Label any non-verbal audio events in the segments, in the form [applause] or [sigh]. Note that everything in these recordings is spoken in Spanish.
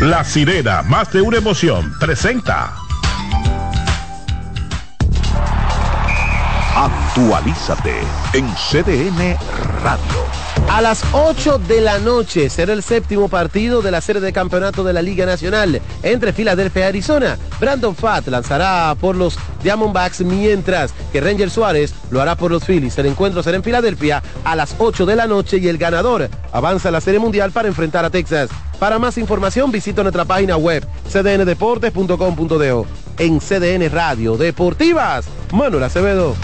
La sirena, más de una emoción, presenta. Actualízate en CDN Radio. A las 8 de la noche será el séptimo partido de la serie de campeonato de la Liga Nacional entre Filadelfia y Arizona. Brandon Fatt lanzará por los Diamondbacks mientras que Ranger Suárez lo hará por los Phillies. El encuentro será en Filadelfia a las 8 de la noche y el ganador avanza a la serie mundial para enfrentar a Texas. Para más información visita nuestra página web cdndeportes.com.do. En CDN Radio Deportivas, Manuel Acevedo.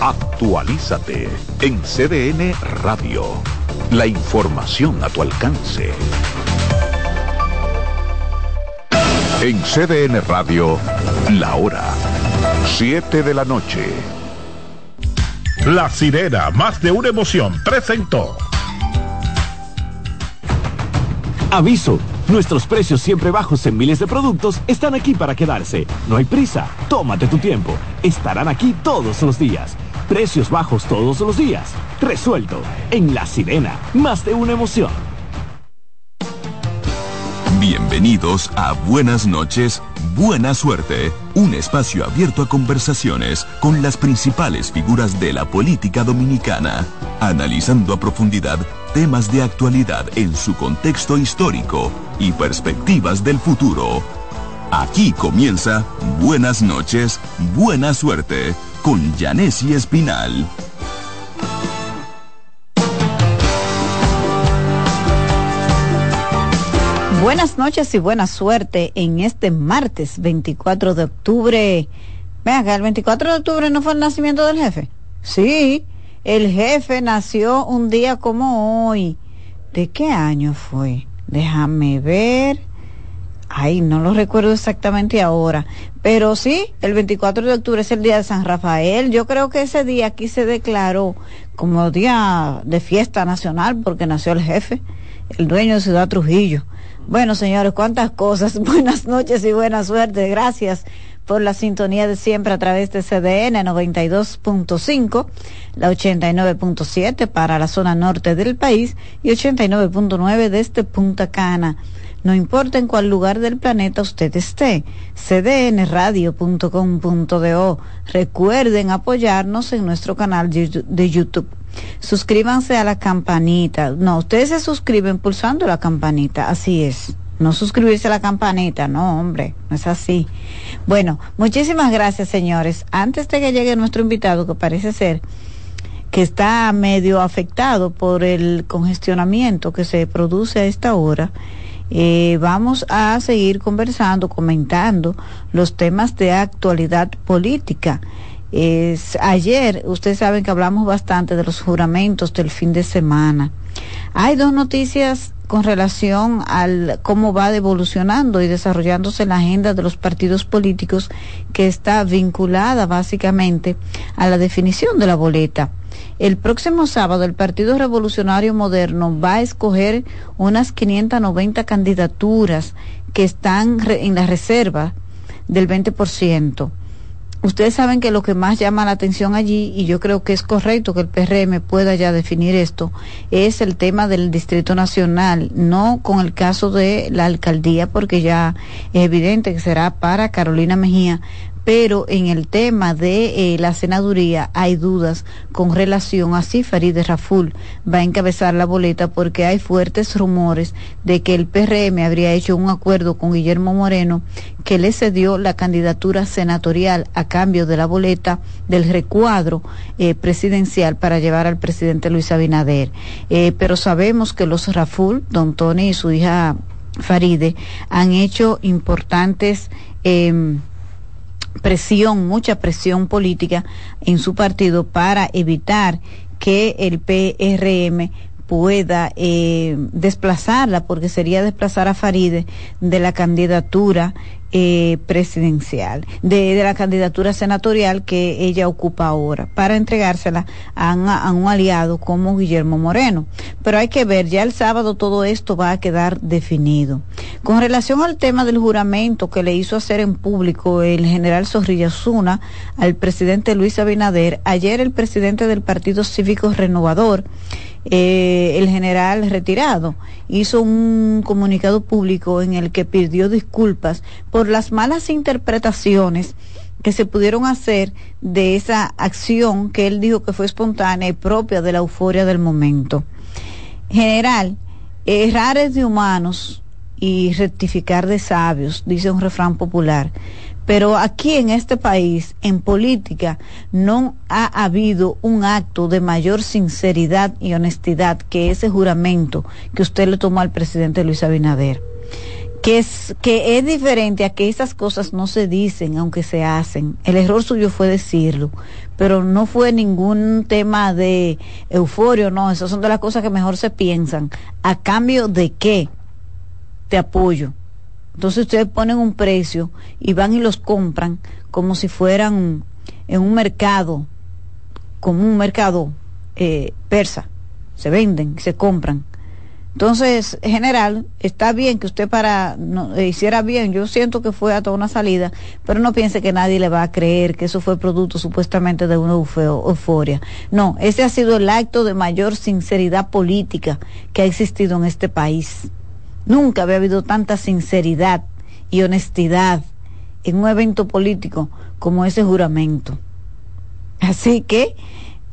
Actualízate en CDN Radio. La información a tu alcance. En CDN Radio, la hora 7 de la noche. La sirena, más de una emoción, presentó. Aviso, nuestros precios siempre bajos en miles de productos están aquí para quedarse. No hay prisa, tómate tu tiempo. Estarán aquí todos los días. Precios bajos todos los días. Resuelto. En La Sirena, más de una emoción. Bienvenidos a Buenas noches, Buena Suerte, un espacio abierto a conversaciones con las principales figuras de la política dominicana, analizando a profundidad temas de actualidad en su contexto histórico y perspectivas del futuro. Aquí comienza Buenas noches, Buena Suerte con Janessi Espinal. Buenas noches y buena suerte en este martes 24 de octubre. Vean el 24 de octubre no fue el nacimiento del jefe. Sí, el jefe nació un día como hoy. ¿De qué año fue? Déjame ver. Ay, no lo recuerdo exactamente ahora. Pero sí, el 24 de octubre es el día de San Rafael. Yo creo que ese día aquí se declaró como día de fiesta nacional porque nació el jefe, el dueño de Ciudad Trujillo. Bueno, señores, cuántas cosas. [laughs] Buenas noches y buena suerte. Gracias por la sintonía de siempre a través de CDN 92.5, la 89.7 para la zona norte del país y 89.9 desde Punta Cana. No importa en cuál lugar del planeta usted esté, cdnradio.com.do. Recuerden apoyarnos en nuestro canal de YouTube. Suscríbanse a la campanita. No, ustedes se suscriben pulsando la campanita, así es no suscribirse a la campanita, no, hombre, no es así. Bueno, muchísimas gracias, señores. Antes de que llegue nuestro invitado, que parece ser que está medio afectado por el congestionamiento que se produce a esta hora, eh, vamos a seguir conversando, comentando los temas de actualidad política. Ayer, ustedes saben que hablamos bastante de los juramentos del fin de semana. Hay dos noticias con relación al cómo va evolucionando y desarrollándose la agenda de los partidos políticos que está vinculada básicamente a la definición de la boleta. El próximo sábado el Partido Revolucionario Moderno va a escoger unas 590 candidaturas que están en la reserva del 20% ustedes saben que lo que más llama la atención allí, y yo creo que es correcto que el PRM pueda ya definir esto, es el tema del Distrito Nacional, no con el caso de la alcaldía, porque ya es evidente que será para Carolina Mejía, pero en el tema de eh, la senaduría hay dudas con relación a si Farideh Raful va a encabezar la boleta porque hay fuertes rumores de que el PRM habría hecho un acuerdo con Guillermo Moreno que le cedió la candidatura senatorial a cambio de la boleta del recuadro eh, presidencial para llevar al presidente Luis Abinader. Eh, pero sabemos que los Raful, don Tony y su hija Faride, han hecho importantes em, presión, mucha presión política en su partido para evitar que el PRM pueda eh, desplazarla, porque sería desplazar a Faride de la candidatura eh, presidencial, de, de, la candidatura senatorial que ella ocupa ahora, para entregársela a, a, un aliado como Guillermo Moreno. Pero hay que ver, ya el sábado todo esto va a quedar definido. Con relación al tema del juramento que le hizo hacer en público el general Zorrilla Zuna al presidente Luis Abinader, ayer el presidente del Partido Cívico Renovador, eh, el general retirado hizo un comunicado público en el que pidió disculpas por las malas interpretaciones que se pudieron hacer de esa acción que él dijo que fue espontánea y propia de la euforia del momento. General, errar es de humanos y rectificar de sabios, dice un refrán popular. Pero aquí en este país, en política, no ha habido un acto de mayor sinceridad y honestidad que ese juramento que usted le tomó al presidente Luis Abinader. Que es, que es diferente a que esas cosas no se dicen, aunque se hacen. El error suyo fue decirlo, pero no fue ningún tema de euforia, no, esas son de las cosas que mejor se piensan. ¿A cambio de qué? Te apoyo entonces ustedes ponen un precio y van y los compran como si fueran en un mercado, como un mercado eh, persa. Se venden, se compran. Entonces, general, está bien que usted para no, eh, hiciera bien, yo siento que fue a toda una salida, pero no piense que nadie le va a creer que eso fue producto supuestamente de una euforia. No, ese ha sido el acto de mayor sinceridad política que ha existido en este país. Nunca había habido tanta sinceridad y honestidad en un evento político como ese juramento. Así que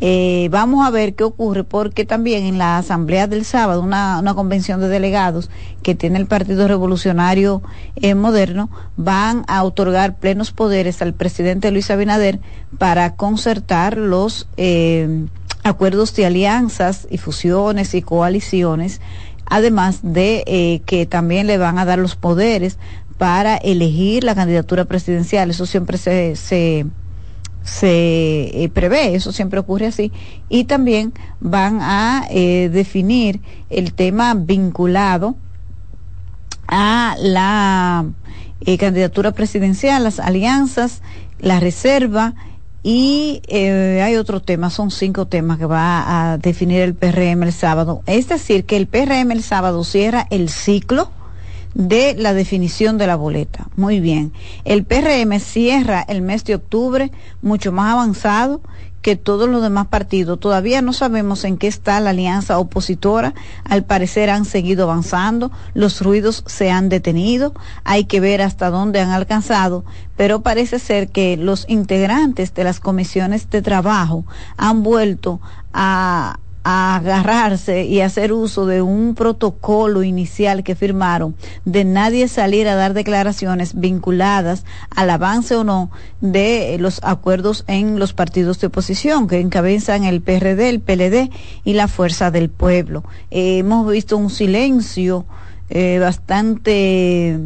eh, vamos a ver qué ocurre, porque también en la asamblea del sábado, una, convención de delegados que tiene el Partido Revolucionario eh, Moderno, van a otorgar plenos poderes al presidente Luis Abinader para concertar los eh, acuerdos de alianzas y fusiones y coaliciones además de eh, que también le van a dar los poderes para elegir la candidatura presidencial. Eso siempre se, se, se eh, prevé, eso siempre ocurre así. Y también van a eh, definir el tema vinculado a la candidatura presidencial, las alianzas, la reserva y eh, hay otro tema, son cinco temas que va a definir el PRM el sábado. Es decir, que el PRM el sábado cierra el ciclo de la definición de la boleta. Muy bien. El PRM cierra el mes de octubre mucho más avanzado que todos los demás partidos. Todavía no sabemos en qué está la alianza opositora. Al parecer han seguido avanzando, los ruidos se han detenido, hay que ver hasta dónde han alcanzado, pero parece ser que los integrantes de las comisiones de trabajo han vuelto a, a agarrarse y hacer uso de un protocolo inicial que firmaron de nadie salir a dar declaraciones vinculadas al avance o no de los acuerdos en los partidos de oposición que encabezan el PRD, el PLD y la Fuerza del Pueblo. Eh, hemos visto un silencio eh, bastante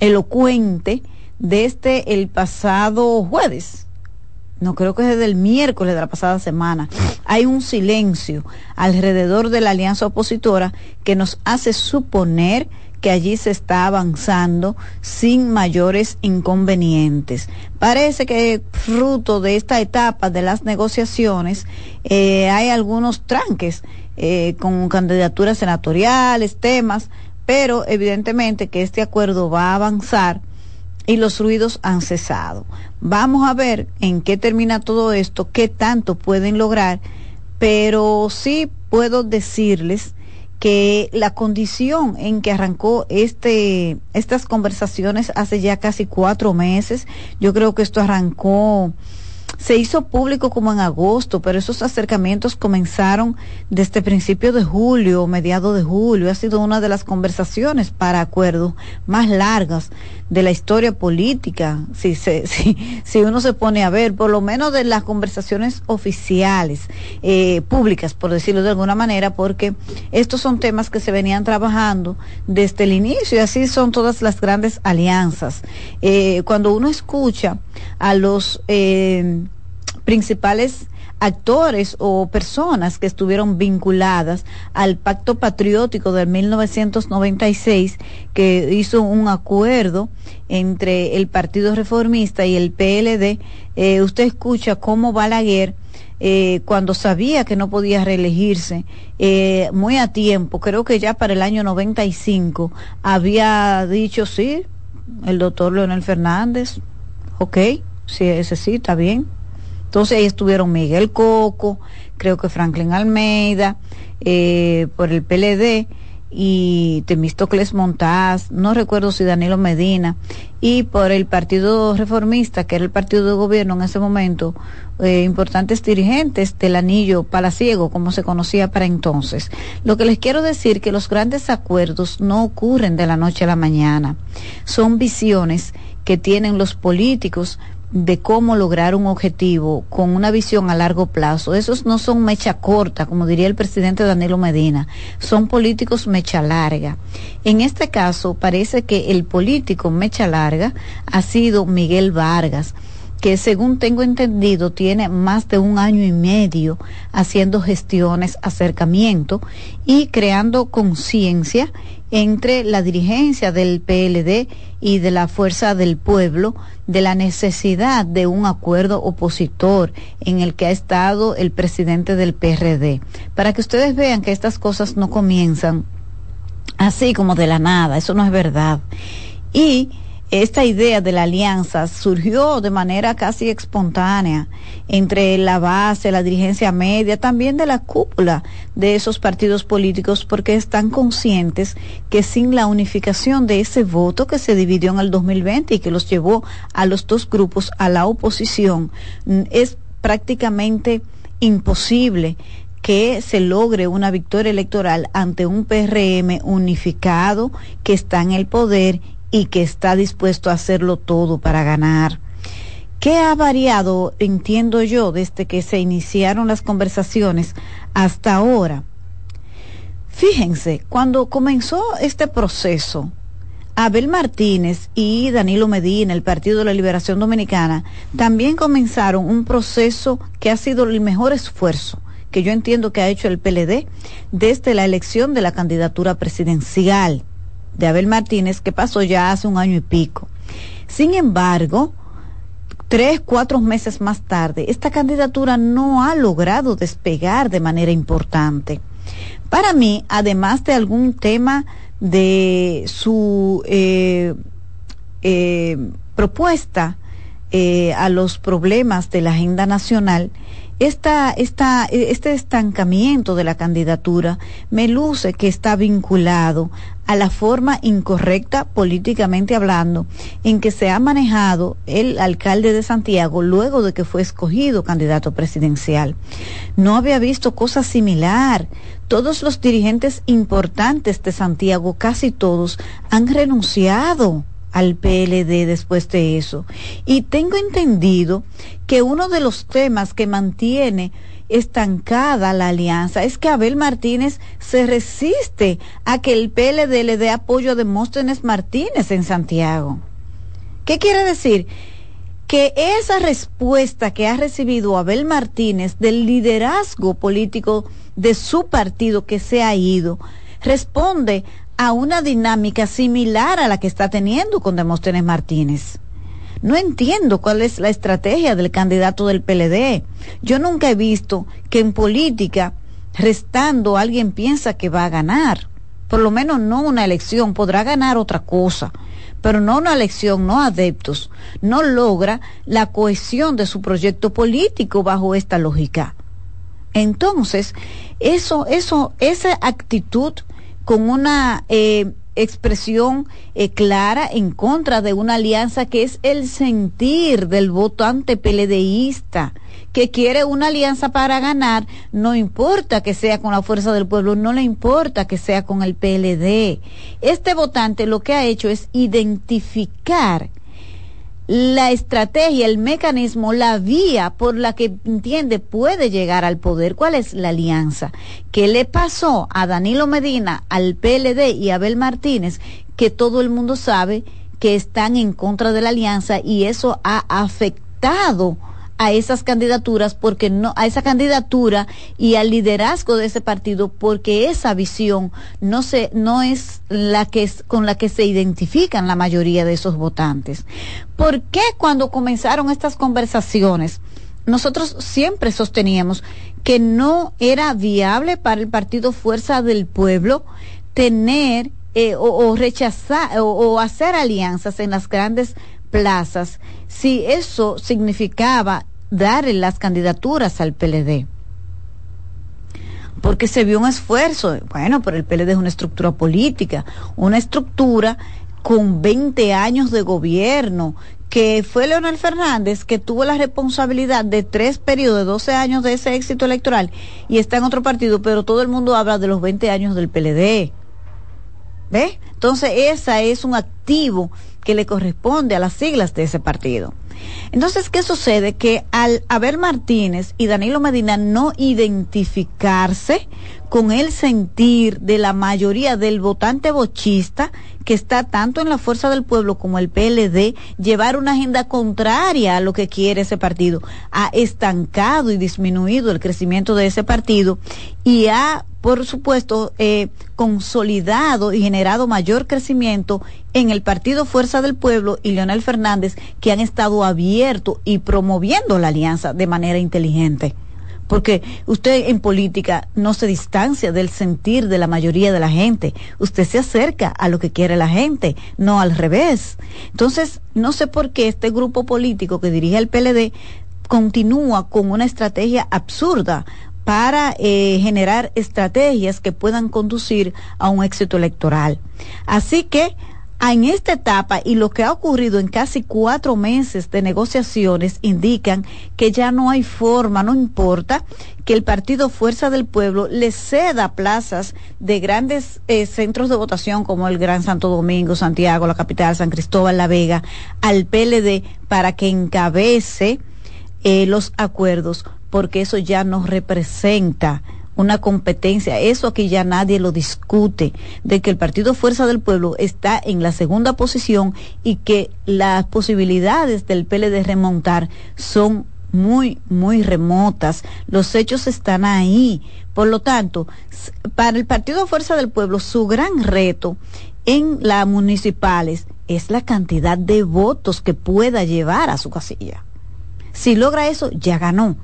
elocuente desde el pasado jueves no creo que desde el miércoles de la pasada semana, hay un silencio alrededor de la alianza opositora que nos hace suponer que allí se está avanzando sin mayores inconvenientes. Parece que fruto de esta etapa de las negociaciones eh, hay algunos tranques eh, con candidaturas senatoriales, temas, pero evidentemente que este acuerdo va a avanzar y los ruidos han cesado. Vamos a ver en qué termina todo esto, qué tanto pueden lograr, pero sí puedo decirles que la condición en que arrancó este estas conversaciones hace ya casi cuatro meses, yo creo que esto arrancó se hizo público como en agosto, pero esos acercamientos comenzaron desde principio de julio, mediado de julio. Ha sido una de las conversaciones para acuerdos más largas de la historia política, si, se, [laughs] si, si uno se pone a ver, por lo menos de las conversaciones oficiales, eh, públicas, por decirlo de alguna manera, porque estos son temas que se venían trabajando desde el inicio y así son todas las grandes alianzas. Eh, cuando uno escucha a los... Eh, principales actores o personas que estuvieron vinculadas al pacto patriótico de 1996 que hizo un acuerdo entre el Partido Reformista y el PLD. Eh, usted escucha cómo Balaguer eh, cuando sabía que no podía reelegirse eh, muy a tiempo, creo que ya para el año 95 había dicho sí, el doctor Leonel Fernández, ok, sí, ese sí, está bien. Entonces ahí estuvieron Miguel Coco, creo que Franklin Almeida, eh, por el PLD, y Temístocles Montaz, no recuerdo si Danilo Medina, y por el Partido Reformista, que era el partido de gobierno en ese momento, eh, importantes dirigentes del anillo palaciego, como se conocía para entonces. Lo que les quiero decir que los grandes acuerdos no ocurren de la noche a la mañana, son visiones que tienen los políticos de cómo lograr un objetivo con una visión a largo plazo. Esos no son mecha corta, como diría el presidente Danilo Medina, son políticos mecha larga. En este caso, parece que el político mecha larga ha sido Miguel Vargas que según tengo entendido tiene más de un año y medio haciendo gestiones, acercamiento y creando conciencia entre la dirigencia del PLD y de la Fuerza del Pueblo de la necesidad de un acuerdo opositor en el que ha estado el presidente del PRD. Para que ustedes vean que estas cosas no comienzan así como de la nada, eso no es verdad. Y esta idea de la alianza surgió de manera casi espontánea entre la base, la dirigencia media, también de la cúpula de esos partidos políticos, porque están conscientes que sin la unificación de ese voto que se dividió en el 2020 y que los llevó a los dos grupos a la oposición, es prácticamente imposible que se logre una victoria electoral ante un PRM unificado que está en el poder y que está dispuesto a hacerlo todo para ganar. ¿Qué ha variado, entiendo yo, desde que se iniciaron las conversaciones hasta ahora? Fíjense, cuando comenzó este proceso, Abel Martínez y Danilo Medina, el Partido de la Liberación Dominicana, también comenzaron un proceso que ha sido el mejor esfuerzo que yo entiendo que ha hecho el PLD desde la elección de la candidatura presidencial de Abel Martínez que pasó ya hace un año y pico. Sin embargo, tres, cuatro meses más tarde, esta candidatura no ha logrado despegar de manera importante. Para mí, además de algún tema de su eh, eh, propuesta eh, a los problemas de la agenda nacional, esta, esta, este estancamiento de la candidatura me luce que está vinculado a la forma incorrecta políticamente hablando en que se ha manejado el alcalde de Santiago luego de que fue escogido candidato presidencial. No había visto cosa similar. Todos los dirigentes importantes de Santiago, casi todos, han renunciado al PLD después de eso. Y tengo entendido que uno de los temas que mantiene estancada la alianza es que Abel Martínez se resiste a que el PLD le dé apoyo a Demóstenes Martínez en Santiago. ¿Qué quiere decir? Que esa respuesta que ha recibido Abel Martínez del liderazgo político de su partido que se ha ido, responde a una dinámica similar a la que está teniendo con Demóstenes Martínez. No entiendo cuál es la estrategia del candidato del PLD. Yo nunca he visto que en política, restando, alguien piensa que va a ganar. Por lo menos no una elección, podrá ganar otra cosa, pero no una elección, no adeptos. No logra la cohesión de su proyecto político bajo esta lógica. Entonces, eso, eso, esa actitud con una eh, expresión eh, clara en contra de una alianza que es el sentir del votante peledeísta, que quiere una alianza para ganar, no importa que sea con la fuerza del pueblo, no le importa que sea con el PLD. Este votante lo que ha hecho es identificar la estrategia, el mecanismo, la vía por la que entiende puede llegar al poder. ¿Cuál es la alianza? ¿Qué le pasó a Danilo Medina, al PLD y a Abel Martínez? Que todo el mundo sabe que están en contra de la alianza y eso ha afectado a esas candidaturas porque no a esa candidatura y al liderazgo de ese partido porque esa visión no se no es la que es con la que se identifican la mayoría de esos votantes. ¿Por qué cuando comenzaron estas conversaciones nosotros siempre sosteníamos que no era viable para el partido Fuerza del Pueblo tener eh, o, rechazar o hacer alianzas en las grandes plazas si eso significaba darle las candidaturas al PLD. Porque se vio un esfuerzo, bueno, pero el PLD es una estructura política, una estructura con 20 años de gobierno, que fue Leonel Fernández que tuvo la responsabilidad de tres periodos de 12 años de ese éxito electoral y está en otro partido, pero todo el mundo habla de los 20 años del PLD. ¿Ve? Entonces, esa es un activo que le corresponde a las siglas de ese partido. Entonces, ¿qué sucede? Que al Abel Martínez y Danilo Medina no identificarse con el sentir de la mayoría del votante bochista que está tanto en la fuerza del pueblo como el PLD, llevar una agenda contraria a lo que quiere ese partido, ha estancado y disminuido el crecimiento de ese partido y ha por supuesto, eh, consolidado y generado mayor crecimiento en el Partido Fuerza del Pueblo y Leonel Fernández, que han estado abiertos y promoviendo la alianza de manera inteligente. Porque usted en política no se distancia del sentir de la mayoría de la gente, usted se acerca a lo que quiere la gente, no al revés. Entonces, no sé por qué este grupo político que dirige el PLD continúa con una estrategia absurda para eh, generar estrategias que puedan conducir a un éxito electoral. Así que en esta etapa y lo que ha ocurrido en casi cuatro meses de negociaciones indican que ya no hay forma, no importa que el partido Fuerza del Pueblo le ceda plazas de grandes eh, centros de votación como el Gran Santo Domingo, Santiago, la capital, San Cristóbal, La Vega, al PLD para que encabece eh, los acuerdos porque eso ya no representa una competencia, eso aquí ya nadie lo discute, de que el Partido Fuerza del Pueblo está en la segunda posición y que las posibilidades del PLD remontar son muy, muy remotas. Los hechos están ahí. Por lo tanto, para el Partido Fuerza del Pueblo, su gran reto en las municipales es la cantidad de votos que pueda llevar a su casilla. Si logra eso, ya ganó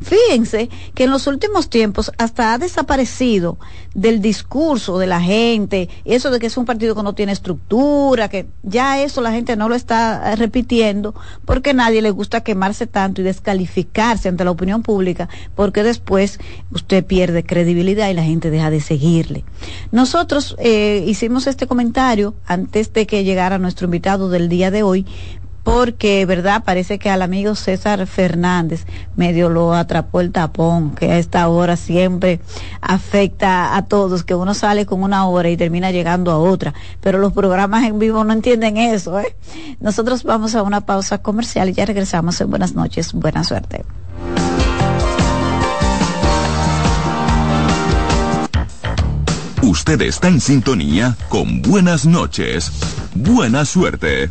Fíjense que en los últimos tiempos hasta ha desaparecido del discurso de la gente, eso de que es un partido que no tiene estructura, que ya eso la gente no lo está eh, repitiendo, porque nadie le gusta quemarse tanto y descalificarse ante la opinión pública, porque después usted pierde credibilidad y la gente deja de seguirle. Nosotros eh, hicimos este comentario antes de que llegara nuestro invitado del día de hoy, porque, ¿verdad? Parece que al amigo César Fernández medio lo atrapó el tapón, que a esta hora siempre afecta a todos, que uno sale con una hora y termina llegando a otra, pero los programas en vivo no entienden eso, ¿eh? Nosotros vamos a una pausa comercial y ya regresamos en buenas noches, buena suerte. Usted está en sintonía con buenas noches, buena suerte.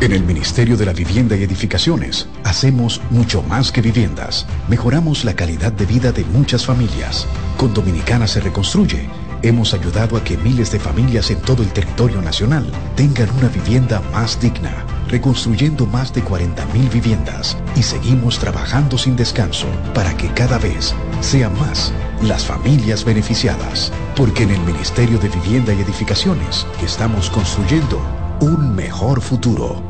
En el Ministerio de la Vivienda y Edificaciones hacemos mucho más que viviendas. Mejoramos la calidad de vida de muchas familias. Con Dominicana se reconstruye. Hemos ayudado a que miles de familias en todo el territorio nacional tengan una vivienda más digna, reconstruyendo más de 40.000 viviendas y seguimos trabajando sin descanso para que cada vez sean más las familias beneficiadas. Porque en el Ministerio de Vivienda y Edificaciones estamos construyendo un mejor futuro.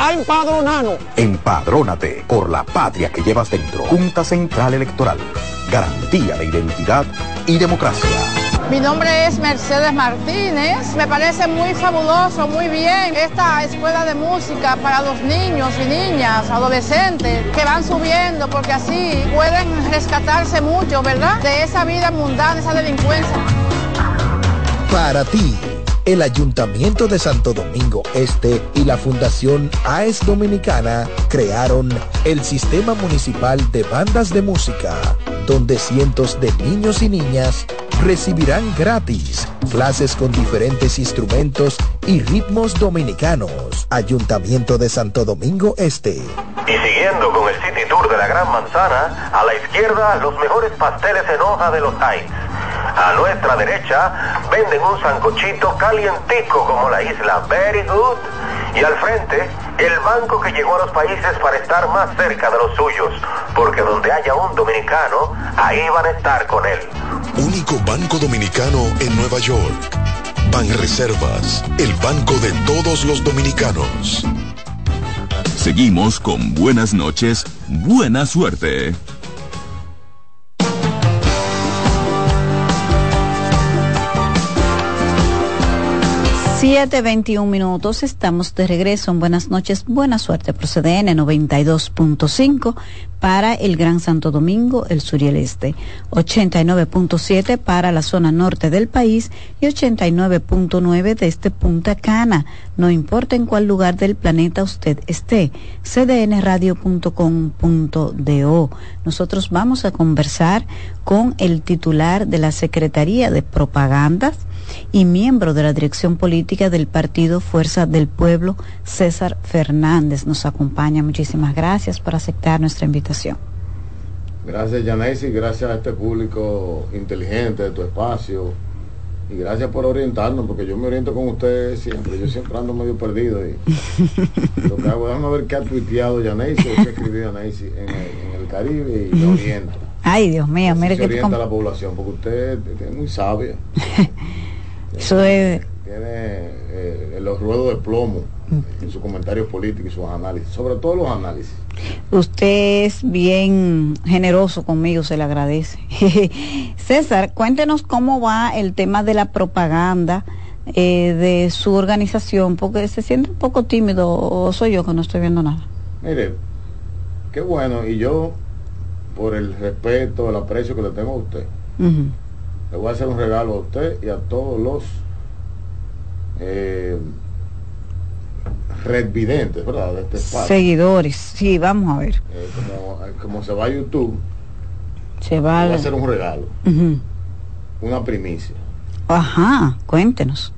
a empadronarnos. Empadrónate por la patria que llevas dentro. Junta Central Electoral. Garantía de identidad y democracia. Mi nombre es Mercedes Martínez. Me parece muy fabuloso, muy bien esta escuela de música para los niños y niñas, adolescentes, que van subiendo porque así pueden rescatarse mucho, ¿verdad? De esa vida mundana, esa delincuencia. Para ti, el Ayuntamiento de Santo Domingo Este y la Fundación AES Dominicana crearon el Sistema Municipal de Bandas de Música, donde cientos de niños y niñas recibirán gratis clases con diferentes instrumentos y ritmos dominicanos. Ayuntamiento de Santo Domingo Este. Y siguiendo con el City Tour de la Gran Manzana, a la izquierda los mejores pasteles en hoja de los Heights. A nuestra derecha venden un sancochito calientico como la isla Very Good. Y al frente, el banco que llegó a los países para estar más cerca de los suyos. Porque donde haya un dominicano, ahí van a estar con él. Único banco dominicano en Nueva York. Ban Reservas, el banco de todos los dominicanos. Seguimos con buenas noches, buena suerte. 7.21 minutos, estamos de regreso en Buenas noches, buena suerte, proceden 92.5 para el Gran Santo Domingo, el sur y el este, 89.7 para la zona norte del país y 89.9 desde Punta Cana, no importa en cuál lugar del planeta usted esté, cdnradio.com.do. Nosotros vamos a conversar con el titular de la Secretaría de Propagandas, y miembro de la dirección política del partido Fuerza del Pueblo, César Fernández. Nos acompaña. Muchísimas gracias por aceptar nuestra invitación. Gracias, y gracias a este público inteligente de tu espacio. Y gracias por orientarnos, porque yo me oriento con ustedes siempre. Yo siempre ando medio perdido. Y [laughs] lo que hago, déjame ver qué ha tuiteado Yanesi o qué escribió Yanesi en, en, el Caribe y me oriento. Ay, Dios mío, mire que... orienta a la población, porque usted es muy sabia. [laughs] Eso es... Tiene eh, los ruedos de plomo en sus comentarios políticos y sus análisis, sobre todo los análisis. Usted es bien generoso conmigo, se le agradece. [laughs] César, cuéntenos cómo va el tema de la propaganda eh, de su organización, porque se siente un poco tímido o soy yo que no estoy viendo nada. Mire, qué bueno, y yo, por el respeto, el aprecio que le tengo a usted, le voy a hacer un regalo a usted y a todos los eh, redvidentes, ¿verdad? De este Seguidores, sí, vamos a ver. Eh, como, se va a YouTube, se va a hacer un regalo, una primicia. Ajá, cuéntenos.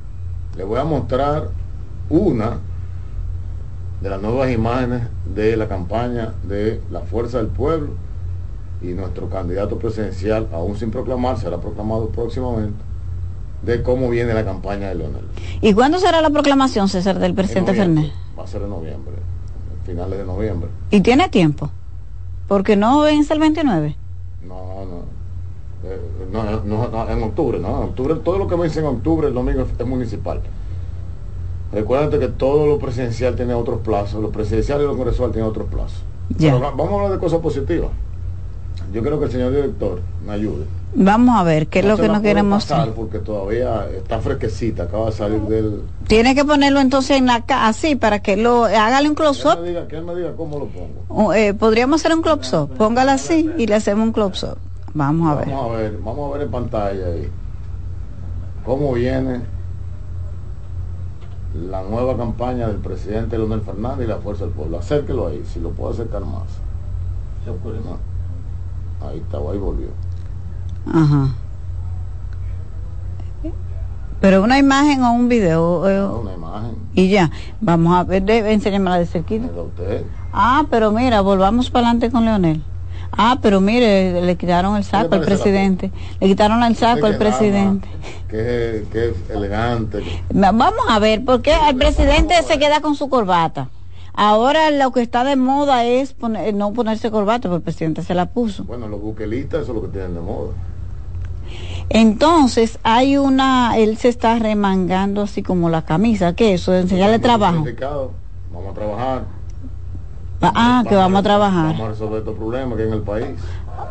Le voy a mostrar una de las nuevas imágenes de la campaña de la Fuerza del Pueblo y nuestro candidato presidencial, aún sin proclamar, será proclamado próximamente, de cómo viene la campaña de Leonel. ¿Y cuándo será la proclamación, César, del presidente Fernández? Va a ser en noviembre, finales de noviembre. ¿Y tiene tiempo? Porque no vence el 29. No, eh, no. no, no, en octubre, ¿no? En octubre, todo lo que vence en octubre, el domingo es, municipal. Recuérdate que todo lo presidencial tiene otros plazos, lo presidencial y lo congresual tienen otros plazos. Ya. vamos a hablar de cosas positivas. Yo creo que el señor director me ayude. Vamos a ver qué es lo que nos queremos porque todavía está fresquecita, acaba de salir del. Tiene que ponerlo entonces en la así para que lo hágale un close up. Que él me diga, cómo lo pongo. Eh, podríamos hacer un close up. Póngala así y le hacemos un close up. Vamos a ver. Vamos a ver, vamos a ver en pantalla ahí cómo viene la nueva campaña del presidente Leonel Fernández y la Fuerza del Pueblo. Acérquelo ahí, si lo puedo acercar más. Ahí está, ahí volvió. Ajá. Pero una imagen o un video. Eh, una imagen. Y ya, vamos a ver, enséñamela de cerquita. Usted. Ah, pero mira, volvamos para adelante con Leonel. Ah, pero mire, le quitaron el saco al presidente. Le quitaron el saco al presidente. Que es elegante. Vamos a ver, ¿por qué el presidente se queda con su corbata? Ahora lo que está de moda es poner- no ponerse corbata, porque el presidente se la puso. Bueno, los buquelistas eso es lo que tienen de moda. Entonces hay una, él se está remangando así como la camisa, ¿qué es eso? De enseñarle trabajo. Vamos a trabajar. Ah, que vamos a trabajar. Vamos a resolver estos problemas que hay en el país.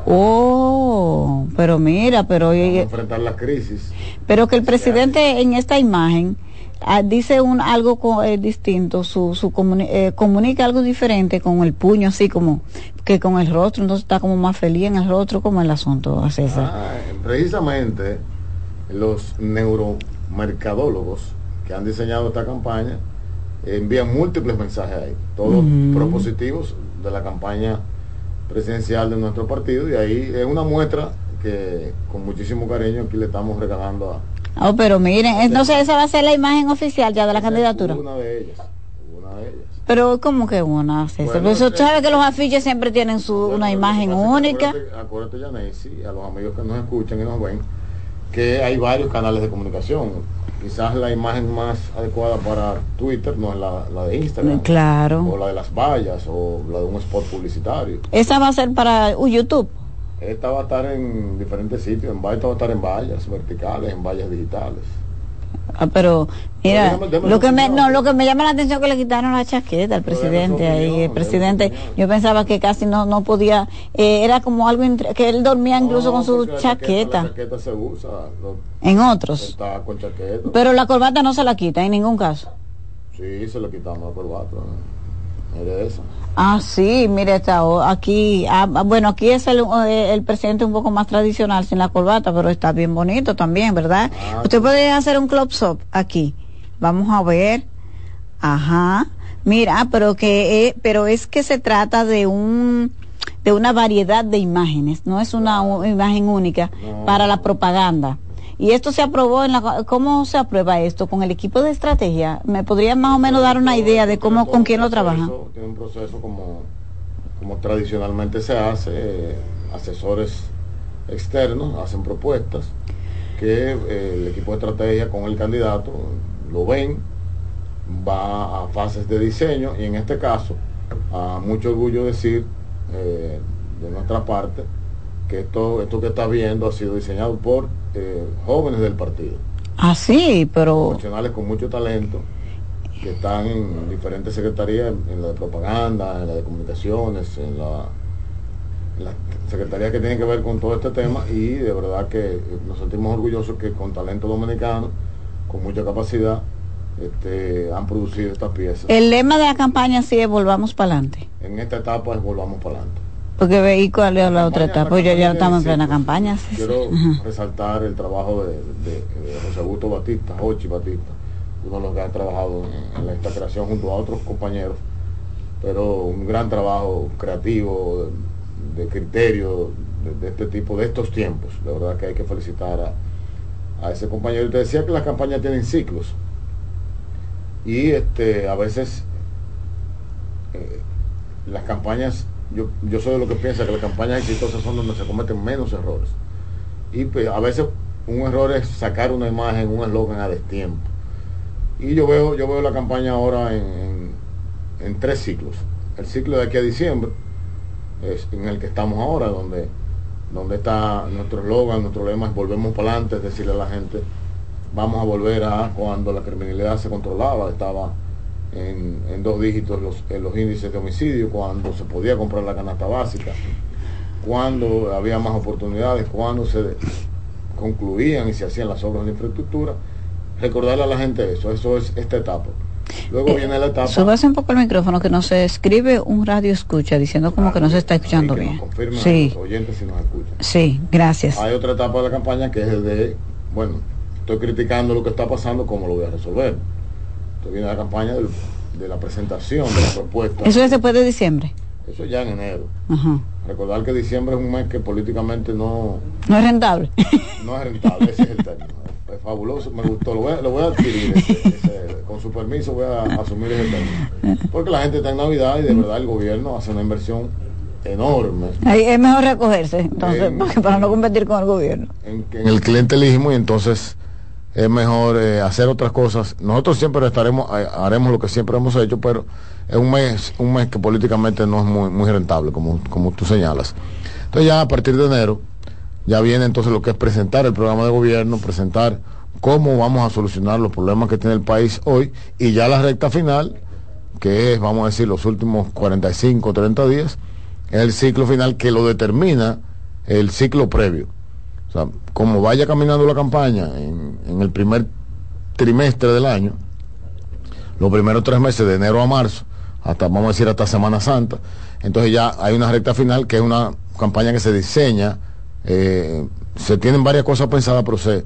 Oh, pero mira, pero Vamos a enfrentar la crisis. pero que el presidente en esta imagen ah, dice un algo co- eh, distinto, su, su comuni- eh, comunica algo diferente con el puño así como que con el rostro, entonces está como más feliz en el rostro como el asunto, César. Ah, precisamente los neuromercadólogos que han diseñado esta campaña envían múltiples mensajes ahí, todos Mm. propositivos de la campaña presidencial de nuestro partido y ahí es una muestra que con muchísimo cariño aquí le estamos regalando a Oh, pero miren, entonces esa va a ser la imagen oficial ya de la candidatura. una de ellas, una de ellas. Pero como que una, César? Bueno, Pues, eh, usted sabe que los afiches siempre tienen su una imagen única. Acuérdate, acuérdate Yanesi, a los amigos que nos escuchan y nos ven, que hay varios canales de comunicación. Quizás la imagen más adecuada para Twitter no es la, la de Instagram. Claro. O la de las vallas o la de un spot publicitario. Esa va a ser para uh, YouTube. Esta va a estar en diferentes sitios. En, esta va a estar en vallas verticales, en vallas digitales. Ah, pero mira, Pero déjame- déjame lo que me no, lo que me llama la atención es que le quitaron la chaqueta al presidente ahí, el presidente, yo pensaba que casi no no podía, eh, era como algo entre- que él dormía incluso con su la chaqueta, La chaqueta se usa. en otros. Está con chaqueta. Pero la corbata no se la quita en ningún caso. Sí, se le quitamos la corbata. Mire eso. Ah, sí, mire, está aquí, ah, ah, bueno, aquí es el, eh, el presidente un poco más tradicional sin la corbata, pero está bien bonito también, ¿verdad? Usted puede hacer un club up aquí. Vamos a ver. Ajá. Mira, pero que, eh, pero es que se trata de un, de una variedad de imágenes, no es una imagen única para la propaganda. Y esto se aprobó en la, ¿cómo se aprueba esto? Con el equipo de estrategia. ¿Me podría más o menos dar una idea de cómo, con quién lo trabaja? Tiene un proceso como, como tradicionalmente se hace, eh, asesores externos hacen propuestas que eh, el equipo de estrategia con el candidato lo ven, va a fases de diseño y en este caso, a mucho orgullo decir eh, de nuestra parte que esto, esto que está viendo ha sido diseñado por eh, jóvenes del partido Ah, sí, pero... profesionales con mucho talento que están en diferentes secretarías, en, la de propaganda, en la de comunicaciones, en la, en la secretaría que tiene que ver con todo este tema y de verdad que eh, nos sentimos orgullosos que con talento dominicano, con mucha capacidad, este, han producido estas piezas. El lema de la campaña sí es volvamos para adelante. En esta etapa es volvamos para adelante. Porque veí cuál es la otra etapa. Pues ya, ya estamos en plena campaña. sí. Quiero [laughs] resaltar el trabajo de, de- de José Augusto Batista, Jochi Batista, uno de los que ha trabajado en, esta creación junto a otros compañeros, pero un gran trabajo creativo, de, de criterio, de, este tipo, de estos tiempos. De verdad que hay que felicitar a, a ese compañero. Y te decía que las campañas tienen ciclos. Y este a veces eh, las campañas, yo, yo soy de lo que piensa que las campañas exitosas son donde se cometen menos errores. Y pues, a veces un error es sacar una imagen, un eslogan a destiempo. Y yo veo, yo veo la campaña ahora en, en- tres ciclos. El ciclo de aquí a diciembre, es en el que estamos ahora, donde, donde está nuestro eslogan, nuestro lema es volvemos para adelante, es decirle a la gente, vamos a volver a cuando la criminalidad se controlaba, estaba en, en dos dígitos los, en los índices de homicidio, cuando se podía comprar la canasta básica, cuando había más oportunidades, cuando se concluían y se hacían las obras de infraestructura, recordarle a la gente eso, eso es esta etapa. Luego viene la etapa Súbase un poco el micrófono que no se escribe un radio escucha diciendo como que no se está escuchando bien. a Sí, los oyentes si nos escuchan. sí, gracias. Hay otra etapa de la campaña que es el de, bueno, estoy criticando lo que está pasando, ¿cómo lo voy a resolver? Entonces viene la campaña del- de la presentación de la propuesta. Eso es después de diciembre. Eso ya en enero. Ajá. Recordar que diciembre es un mes que políticamente no, No es rentable. [laughs] no es rentable, ese es el término. Es fabuloso, me gustó, lo voy a, lo voy a adquirir, ese- ese- con su permiso voy a asumir ese término. Porque la gente está en Navidad y de verdad el gobierno hace una inversión enorme Ahí es mejor recogerse, entonces, En- porque [laughs] para no competir con el gobierno. en, en el clientelismo y entonces es mejor eh, hacer otras cosas. Nosotros siempre estaremos, eh, haremos lo que siempre hemos hecho, pero es un mes, un mes que políticamente no es muy, muy rentable, como, como tú señalas. Entonces ya a partir de enero, ya viene entonces lo que es presentar el programa de gobierno, presentar cómo vamos a solucionar los problemas que tiene el país hoy y ya la recta final, que es, vamos a decir, los últimos 45, 30 días, es el ciclo final que lo determina el ciclo previo. O sea, como vaya caminando la campaña en, el primer trimestre del año, los primeros tres meses de enero a marzo, hasta vamos a decir hasta Semana Santa, entonces ya hay una recta final que es una campaña que se diseña, eh, se tienen varias cosas pensadas, pero se,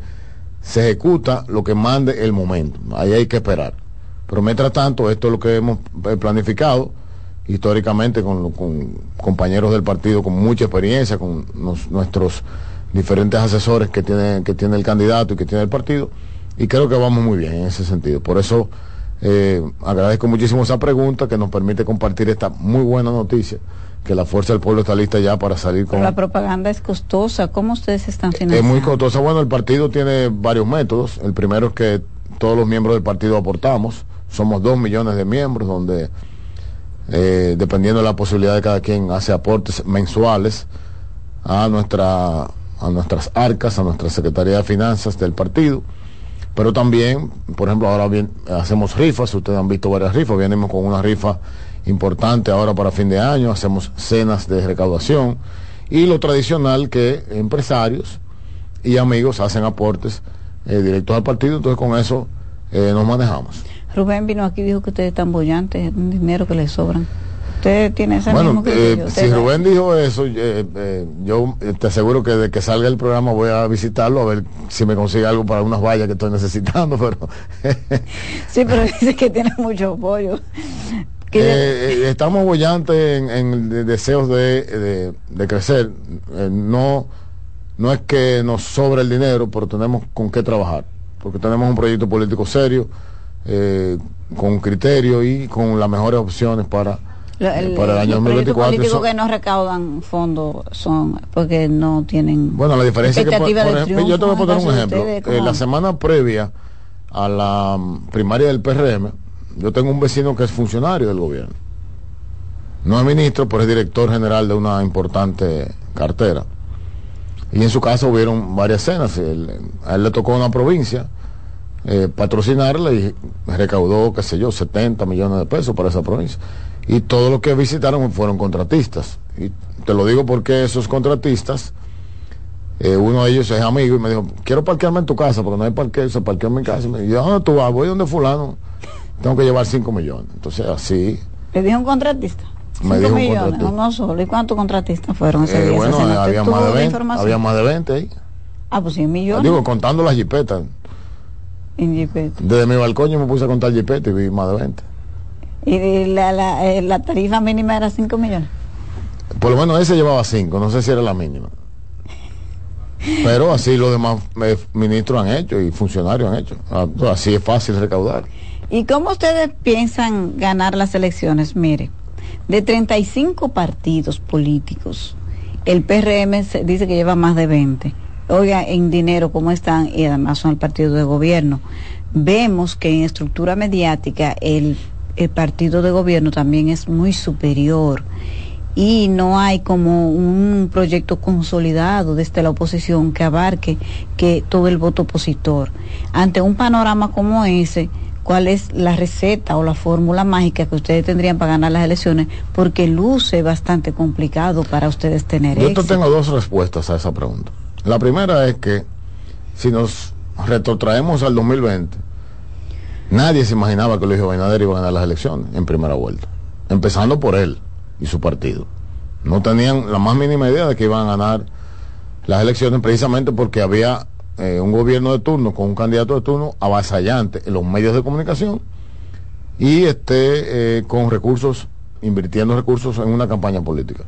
se ejecuta lo que mande el momento. Ahí hay que esperar. Pero mientras tanto, esto es lo que hemos eh, planificado históricamente con, con compañeros del partido con mucha experiencia, con nuestros diferentes asesores que tiene, que tiene el candidato y que tiene el partido, y creo que vamos muy bien en ese sentido. Por eso eh, agradezco muchísimo esa pregunta que nos permite compartir esta muy buena noticia, que la Fuerza del Pueblo está lista ya para salir con... Pero la propaganda es costosa. ¿Cómo ustedes están Es financiando? muy costosa. Bueno, el partido tiene varios métodos. El primero es que todos los miembros del partido aportamos. Somos dos millones de miembros, donde eh, dependiendo de la posibilidad de cada quien hace aportes mensuales a nuestra a nuestras arcas, a nuestra Secretaría de Finanzas del partido. Pero también, por ejemplo, ahora bien, hacemos rifas, ustedes han visto varias rifas, venimos con una rifa importante ahora para fin de año, hacemos cenas de recaudación y lo tradicional que empresarios y amigos hacen aportes eh, directos al partido, entonces con eso eh, nos manejamos. Rubén vino aquí y dijo que ustedes están bollantes, un dinero que les sobran. Usted tiene ese Bueno, mismo eh, Usted si Rubén dijo eso, eh, eh, yo eh, te aseguro que de que salga el programa voy a visitarlo a ver si me consigue algo para unas vallas que estoy [laughs] necesitando, pero [laughs] Sí, pero dice que tiene mucho apoyo. Que ya- estamos bollantes en, en de- deseos de, de- de crecer. No, no es que nos sobra el dinero, pero tenemos con qué trabajar. Porque tenemos un proyecto político serio, eh, con criterio y con las mejores opciones para, el- para el año los proyectos 2024. políticos Eso- que no recaudan fondos son porque no tienen Bueno, la diferencia es que, por, por ejemplo, yo te voy a poner un ejemplo. ustedes, Eh, la semana previa a la mm, primaria del PRM, yo tengo un vecino que es funcionario del gobierno. No es ministro, pero es director general de una importante cartera. Y en su caso hubieron varias cenas. Él- a él le tocó una provincia eh, patrocinarla y recaudó, qué sé yo, 70 millones de pesos para esa provincia. Y todos los que visitaron fueron contratistas. Y te lo digo porque esos contratistas, eh, uno de ellos es amigo y me dijo, quiero parquearme en tu casa porque no hay parqueo, se parqueó en mi casa. Y me dijo, ¿dónde tú vas? Voy donde fulano. Tengo que llevar 5 millones. Entonces así, le dijo un contratista Me Cinco dijo un millones, uno solo ¿y cuántos contratistas fueron ese eh, día? bueno, había ¿Tú más, de la 20, información? había más de 20 ahí. ah pues 100 millones Digo, contando las jipetas. en jipeta. Desde mi balcón yo me puse a contar jipetas y vi más de 20. Y la, la, eh, la tarifa mínima era 5 millones Por lo menos ese llevaba 5, no sé si era la mínima. Pero así los demás eh, ministros han hecho y funcionarios han hecho. Ah, Así es fácil recaudar. ¿Y cómo ustedes piensan ganar las elecciones? Mire, de 35 partidos políticos, el PRM se- dice que lleva más de 20. Oiga, en dinero cómo están y además son el partido de gobierno. Vemos que en estructura mediática el, el partido de gobierno también es muy superior y no hay como un proyecto consolidado desde la oposición que abarque que todo el voto opositor. Ante un panorama como ese, ¿cuál es la receta o la fórmula mágica que ustedes tendrían para ganar las elecciones? Porque luce bastante complicado para ustedes tener Yo éxito. tengo dos respuestas a esa pregunta. La primera es que si nos retrotraemos al 2020, nadie se imaginaba que Luis Abinader iba a ganar las elecciones en primera vuelta. Empezando por él y su partido. No tenían la más mínima idea de que iban a ganar las elecciones precisamente porque había eh, un gobierno de turno con un candidato de turno avasallante en los medios de comunicación y este eh, con recursos, invirtiendo recursos en una campaña política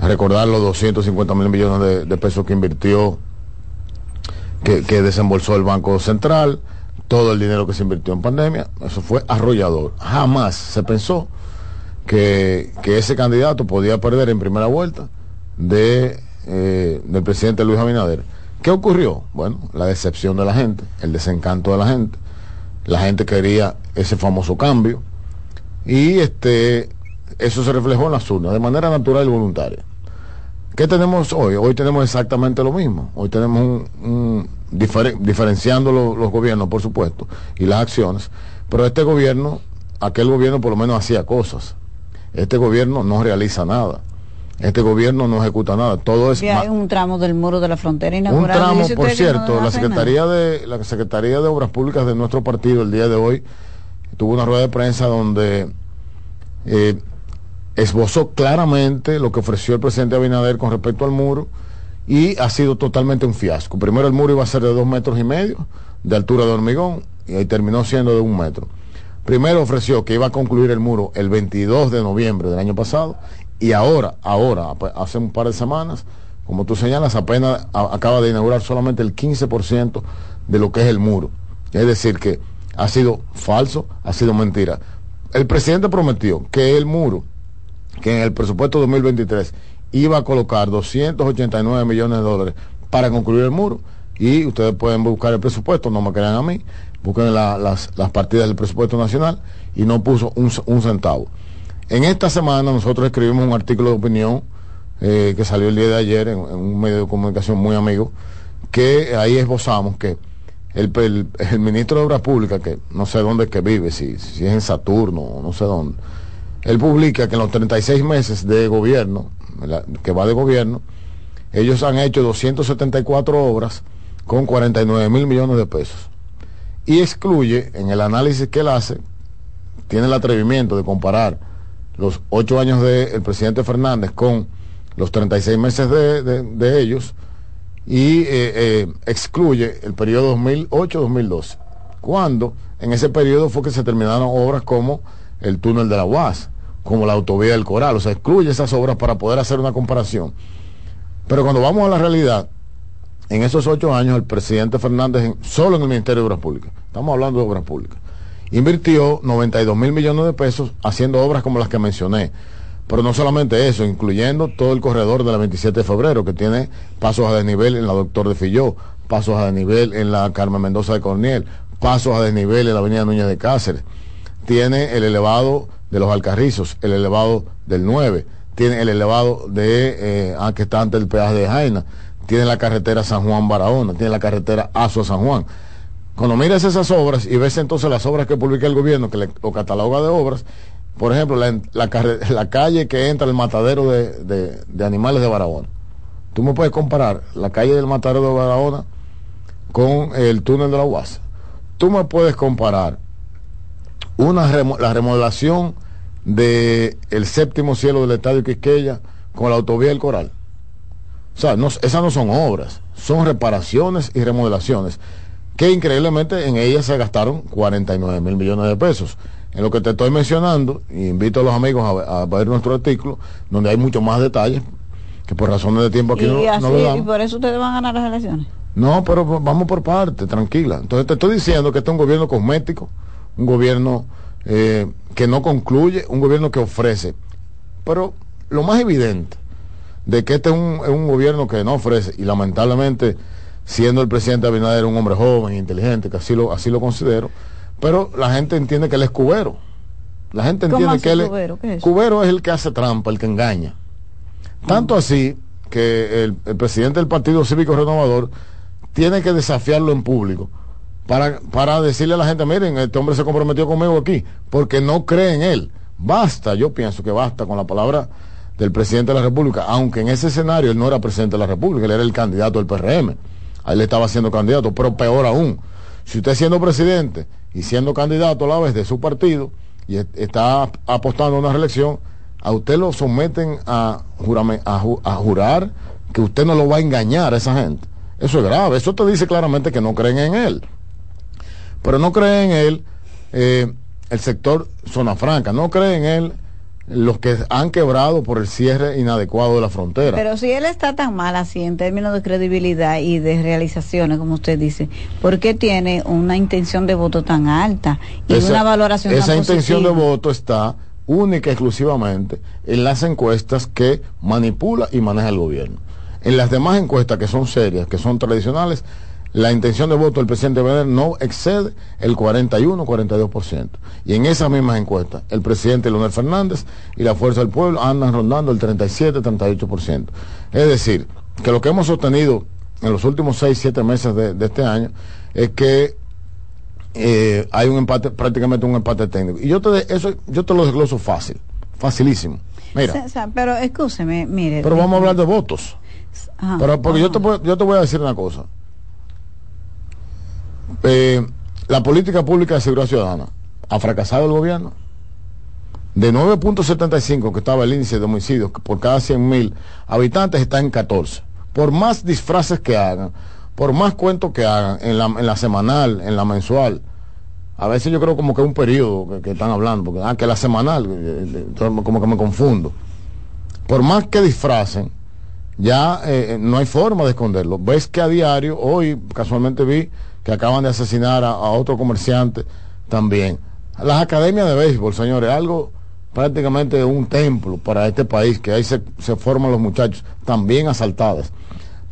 recordar los 250 mil millones de, pesos que invirtió, que desembolsó el Banco Central, todo el dinero que se invirtió en pandemia, eso fue arrollador. Jamás se pensó que, que ese candidato podía perder en primera vuelta de, eh, del presidente Luis Abinader. ¿Qué ocurrió? Bueno, la decepción de la gente, el desencanto de la gente. La gente quería ese famoso cambio y este eso se reflejó en las urnas de manera natural y voluntaria. ¿Qué tenemos hoy? Hoy tenemos exactamente lo mismo. Hoy tenemos un, un diferen- diferenciando lo- los gobiernos, por supuesto, y las acciones. Pero este gobierno, aquel gobierno por lo menos hacía cosas. Este gobierno no realiza nada. Este gobierno no ejecuta nada. Todo es hay un tramo del muro de la frontera un inaugurado. tramo, Dice por no cierto, la Secretaría de la Secretaría de Obras Públicas de nuestro partido el día de hoy tuvo una rueda de prensa donde eh, esbozó claramente lo que ofreció el presidente Abinader con respecto al muro y ha sido totalmente un fiasco. Primero el muro iba a ser de dos metros y medio de altura de hormigón y terminó siendo de un metro. Primero ofreció que iba a concluir el muro el 22 de noviembre del año pasado y ahora, ahora, hace un par de semanas, como tú señalas, apenas acaba de inaugurar solamente el 15% de lo que es el muro. Es decir, que ha sido falso, ha sido mentira. El presidente prometió que el muro, que en el presupuesto 2023 iba a colocar 289 millones de dólares para concluir el muro. Y ustedes pueden buscar el presupuesto, no me crean a mí, busquen la- las, las partidas del presupuesto nacional y no puso un, un centavo. En esta semana nosotros escribimos un artículo de opinión eh, que salió el día de ayer en, un medio de comunicación muy amigo, que ahí esbozamos que el, el- el ministro de Obras Públicas, que no sé dónde es que vive, si, si es en Saturno no sé dónde, él publica que en los 36 meses de gobierno, que va de gobierno, ellos han hecho 274 obras con 49 mil millones de pesos. Y excluye, en el análisis que él hace, tiene el atrevimiento de comparar los ocho años del presidente Fernández con los 36 meses de, de- de ellos y eh, eh, excluye el periodo 2008-2012, cuando en ese periodo fue que se terminaron obras como el túnel de la UAS, como la autovía del Coral, o sea, excluye esas obras para poder hacer una comparación. Pero cuando vamos a la realidad, en esos ocho años el presidente Fernández, solo en el Ministerio de Obras Públicas, estamos hablando de obras públicas, invirtió 92 mil millones de pesos haciendo obras como las que mencioné. Pero no solamente eso, incluyendo todo el corredor de la 27 de febrero, que tiene pasos a desnivel en la Doctor de Filló, pasos a desnivel en la Carmen Mendoza de Corniel, pasos a desnivel en la Avenida Núñez de Cáceres, tiene el elevado de los Alcarrizos, el elevado del 9, tiene el elevado de, eh, ah, que está ante el peaje de Jaina, tiene la carretera San Juan Barahona, tiene la carretera Azo San Juan. Cuando miras esas obras y ves entonces las obras que publica el gobierno, que le, lo cataloga de obras, por ejemplo, la, la la calle que entra al matadero de, de- de animales de Barahona. Tú me puedes comparar la calle del matadero de Barahona con el túnel de la UAS. Tú me puedes comparar una remo- la remodelación de el séptimo cielo del estadio Quisqueya con la autovía del Coral. O sea, no- esas no son obras, son reparaciones y remodelaciones, que increíblemente en ellas se gastaron 49 mil millones de pesos. En lo que te estoy mencionando, y invito a los amigos a, a ver nuestro artículo, donde hay mucho más detalles, que por razones de tiempo aquí y, no, así, no lo y damos. por eso ustedes van a ganar las elecciones. No, pero vamos por parte, tranquila. Entonces te estoy diciendo que este es un gobierno cosmético, un gobierno eh, que no concluye, un gobierno que ofrece. Pero lo más evidente de que este es un, es un gobierno que no ofrece, y lamentablemente, siendo el presidente Abinader un hombre joven, inteligente, que así lo, así lo considero, pero la gente entiende que él es cubero. La gente ¿Cómo entiende que él es, cubero? ¿Qué es cubero es el que hace trampa, el que engaña. Tanto así que el, el presidente del Partido Cívico Renovador tiene que desafiarlo en público para, para decirle a la gente, miren, este hombre se comprometió conmigo aquí, porque no cree en él. Basta, yo pienso que basta con la palabra del presidente de la República, aunque en ese escenario él no era presidente de la República, él era el candidato del PRM. A él estaba siendo candidato, pero peor aún, si usted siendo presidente y siendo candidato a la vez de su partido y est- está apostando a una reelección, a usted lo someten a, a jurar que usted no lo va a engañar a esa gente. Eso es grave, eso te dice claramente que no creen en él. Pero no creen en él eh, el sector Zona Franca, no creen en él los que han quebrado por el cierre inadecuado de la frontera. Pero si él está tan mal así en términos de credibilidad y de realizaciones, como usted dice, ¿por qué tiene una intención de voto tan alta y esa, una valoración esa tan intención de voto está única y exclusivamente en las encuestas que manipula y maneja el gobierno. En las demás encuestas que son serias, que son tradicionales, la intención de voto del presidente Abinader no excede el 41-42%. Y en esas mismas encuestas, el presidente Leonel Fernández y la Fuerza del Pueblo andan rondando el 37-38%. Es decir, que lo que hemos sostenido en los últimos 6-7 meses de, de, este año es que eh, hay un empate, prácticamente un empate técnico. Y yo te, eso, yo te lo desgloso fácil, facilísimo. Mira. Pero escúcheme, mire. Pero vamos a hablar de votos. Ajá, pero porque yo te, yo te voy a decir una cosa. Eh, la política pública de seguridad ciudadana ha fracasado el gobierno. De 9.75 que estaba el índice de homicidios por cada 100.000 habitantes está en 14. Por más disfraces que hagan, por más cuentos que hagan en la, en la semanal, en la mensual, a veces yo creo como que un periodo que, están hablando, porque ah, que la semanal, como que me confundo. Por más que disfracen, ya eh, no hay forma de esconderlo. Ves que a diario, hoy casualmente vi que acaban de asesinar a, a otro comerciante también. Las academias de béisbol, señores, algo prácticamente un templo para este país, que ahí se, se forman los muchachos, también asaltadas.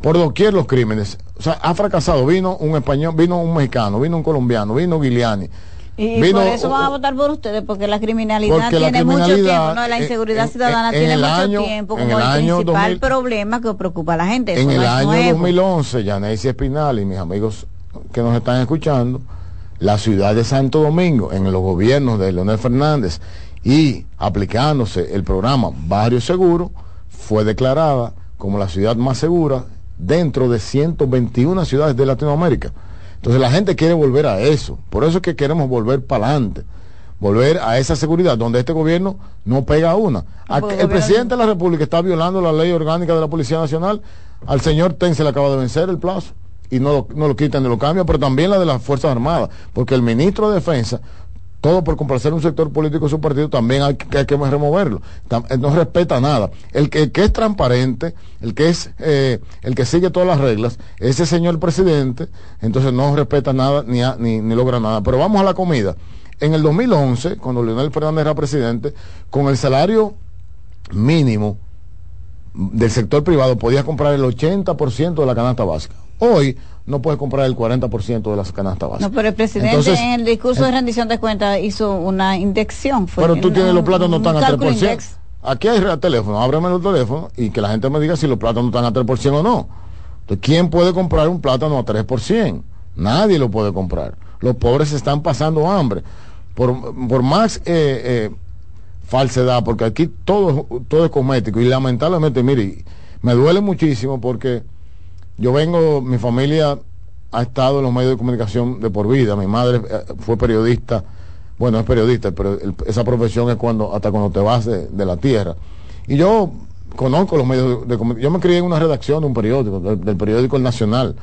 Por doquier los crímenes. O sea, ha fracasado. Vino un español, vino un mexicano, vino un colombiano, vino Guiliani. Y vino, por eso van a votar por ustedes, porque la criminalidad porque tiene la mucho criminalidad, tiempo, no, la inseguridad en- ciudadana en- en tiene mucho año- tiempo como el el, año principal 2000 problema que preocupa a la gente. Eso En no el año nuevo. 2011, Yanesi Espinal y mis amigos que nos están escuchando, la ciudad de Santo Domingo, en los gobiernos de Leonel Fernández y aplicándose el programa Barrio Seguro, fue declarada como la ciudad más segura dentro de 121 ciudades de Latinoamérica. Entonces la gente quiere volver a eso. Por eso es que queremos volver para adelante. Volver a esa seguridad donde este gobierno no pega una. A- el presidente de la República está violando la ley orgánica de la Policía Nacional. Al señor Ten se le acaba de vencer el plazo y no lo, no lo quitan ni lo cambian, pero también la de las Fuerzas Armadas, porque el ministro de Defensa, todo por complacer un sector político de su partido, también hay que, hay que removerlo. Él no respeta nada. El que, que es transparente, el que es eh, el que sigue todas las reglas, ese señor presidente, entonces no respeta nada ni, ni, ni logra nada. Pero vamos a la comida. En el 2011, cuando Leonel Fernández era presidente, con el salario mínimo del sector privado podías comprar el 80% de la canasta básica. Hoy no puedes comprar el 40% de la canasta básica. No, pero el presidente Entonces, en el discurso de rendición de cuentas hizo una inyección. Fue pero tú tienes los plátanos un están a cálculo 3%. index. Aquí hay teléfono, ábreme los teléfonos y que la gente me diga si los plátanos están a 3% o no. Entonces, ¿quién puede comprar un plátano a 3%? Nadie lo puede comprar. Los pobres están pasando hambre. Por, por más eh, eh, falsedad, porque aquí todo, todo es cosmético y lamentablemente, mire, me duele muchísimo porque yo vengo, mi familia ha estado en los medios de comunicación de por vida. Mi madre eh, fue periodista, bueno, es periodista, pero esa profesión es cuando hasta cuando te vas de, la tierra. Y yo conozco los medios de, comunicación. Yo me crié en una redacción de un periódico, del, del periódico El Nacional,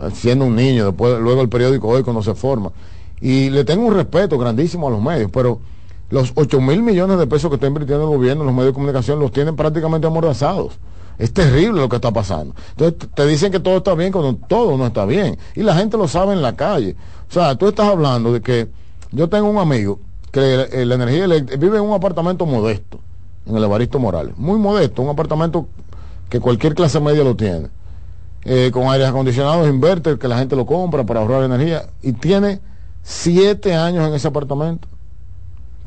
eh, siendo un niño, después luego el periódico Hoy cuando se forma. Y le tengo un respeto grandísimo a los medios, pero los 8 mil millones de pesos que está invirtiendo el gobierno en los medios de comunicación los tienen prácticamente amordazados. Es terrible lo que está pasando. Entonces te dicen que todo está bien cuando todo no está bien. Y la gente lo sabe en la calle. O sea, tú estás hablando de que yo tengo un amigo que la energía eléctrica vive en un apartamento modesto, en el Evaristo Morales. Muy modesto, un apartamento que cualquier clase media lo tiene. Eh, con aires acondicionados, inverter, que la gente lo compra para ahorrar energía. Y tiene siete años en ese apartamento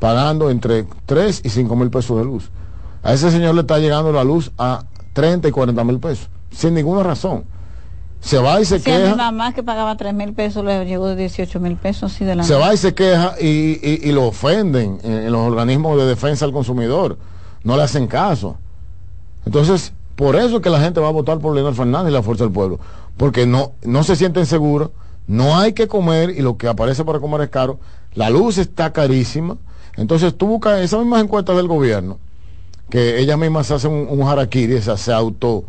pagando entre 3 y 5 mil pesos de luz. A ese señor le está llegando la luz a 30 y 40 mil pesos, sin ninguna razón. Se va y se Sí, a mi queja, mamá que pagaba 3 mil pesos le llegó de 18 mil pesos así de la se va y se queja y, y- y lo ofenden en, en los organismos de defensa al consumidor. No le hacen caso. Entonces, por eso es que la gente va a votar por Leonel Fernández y la Fuerza del Pueblo. Porque no, no se sienten seguros, no hay que comer y lo que aparece para comer es caro. La luz está carísima. Entonces tú buscas esas mismas encuestas del gobierno, que ellas mismas se hacen un, un harakiri, esas se auto,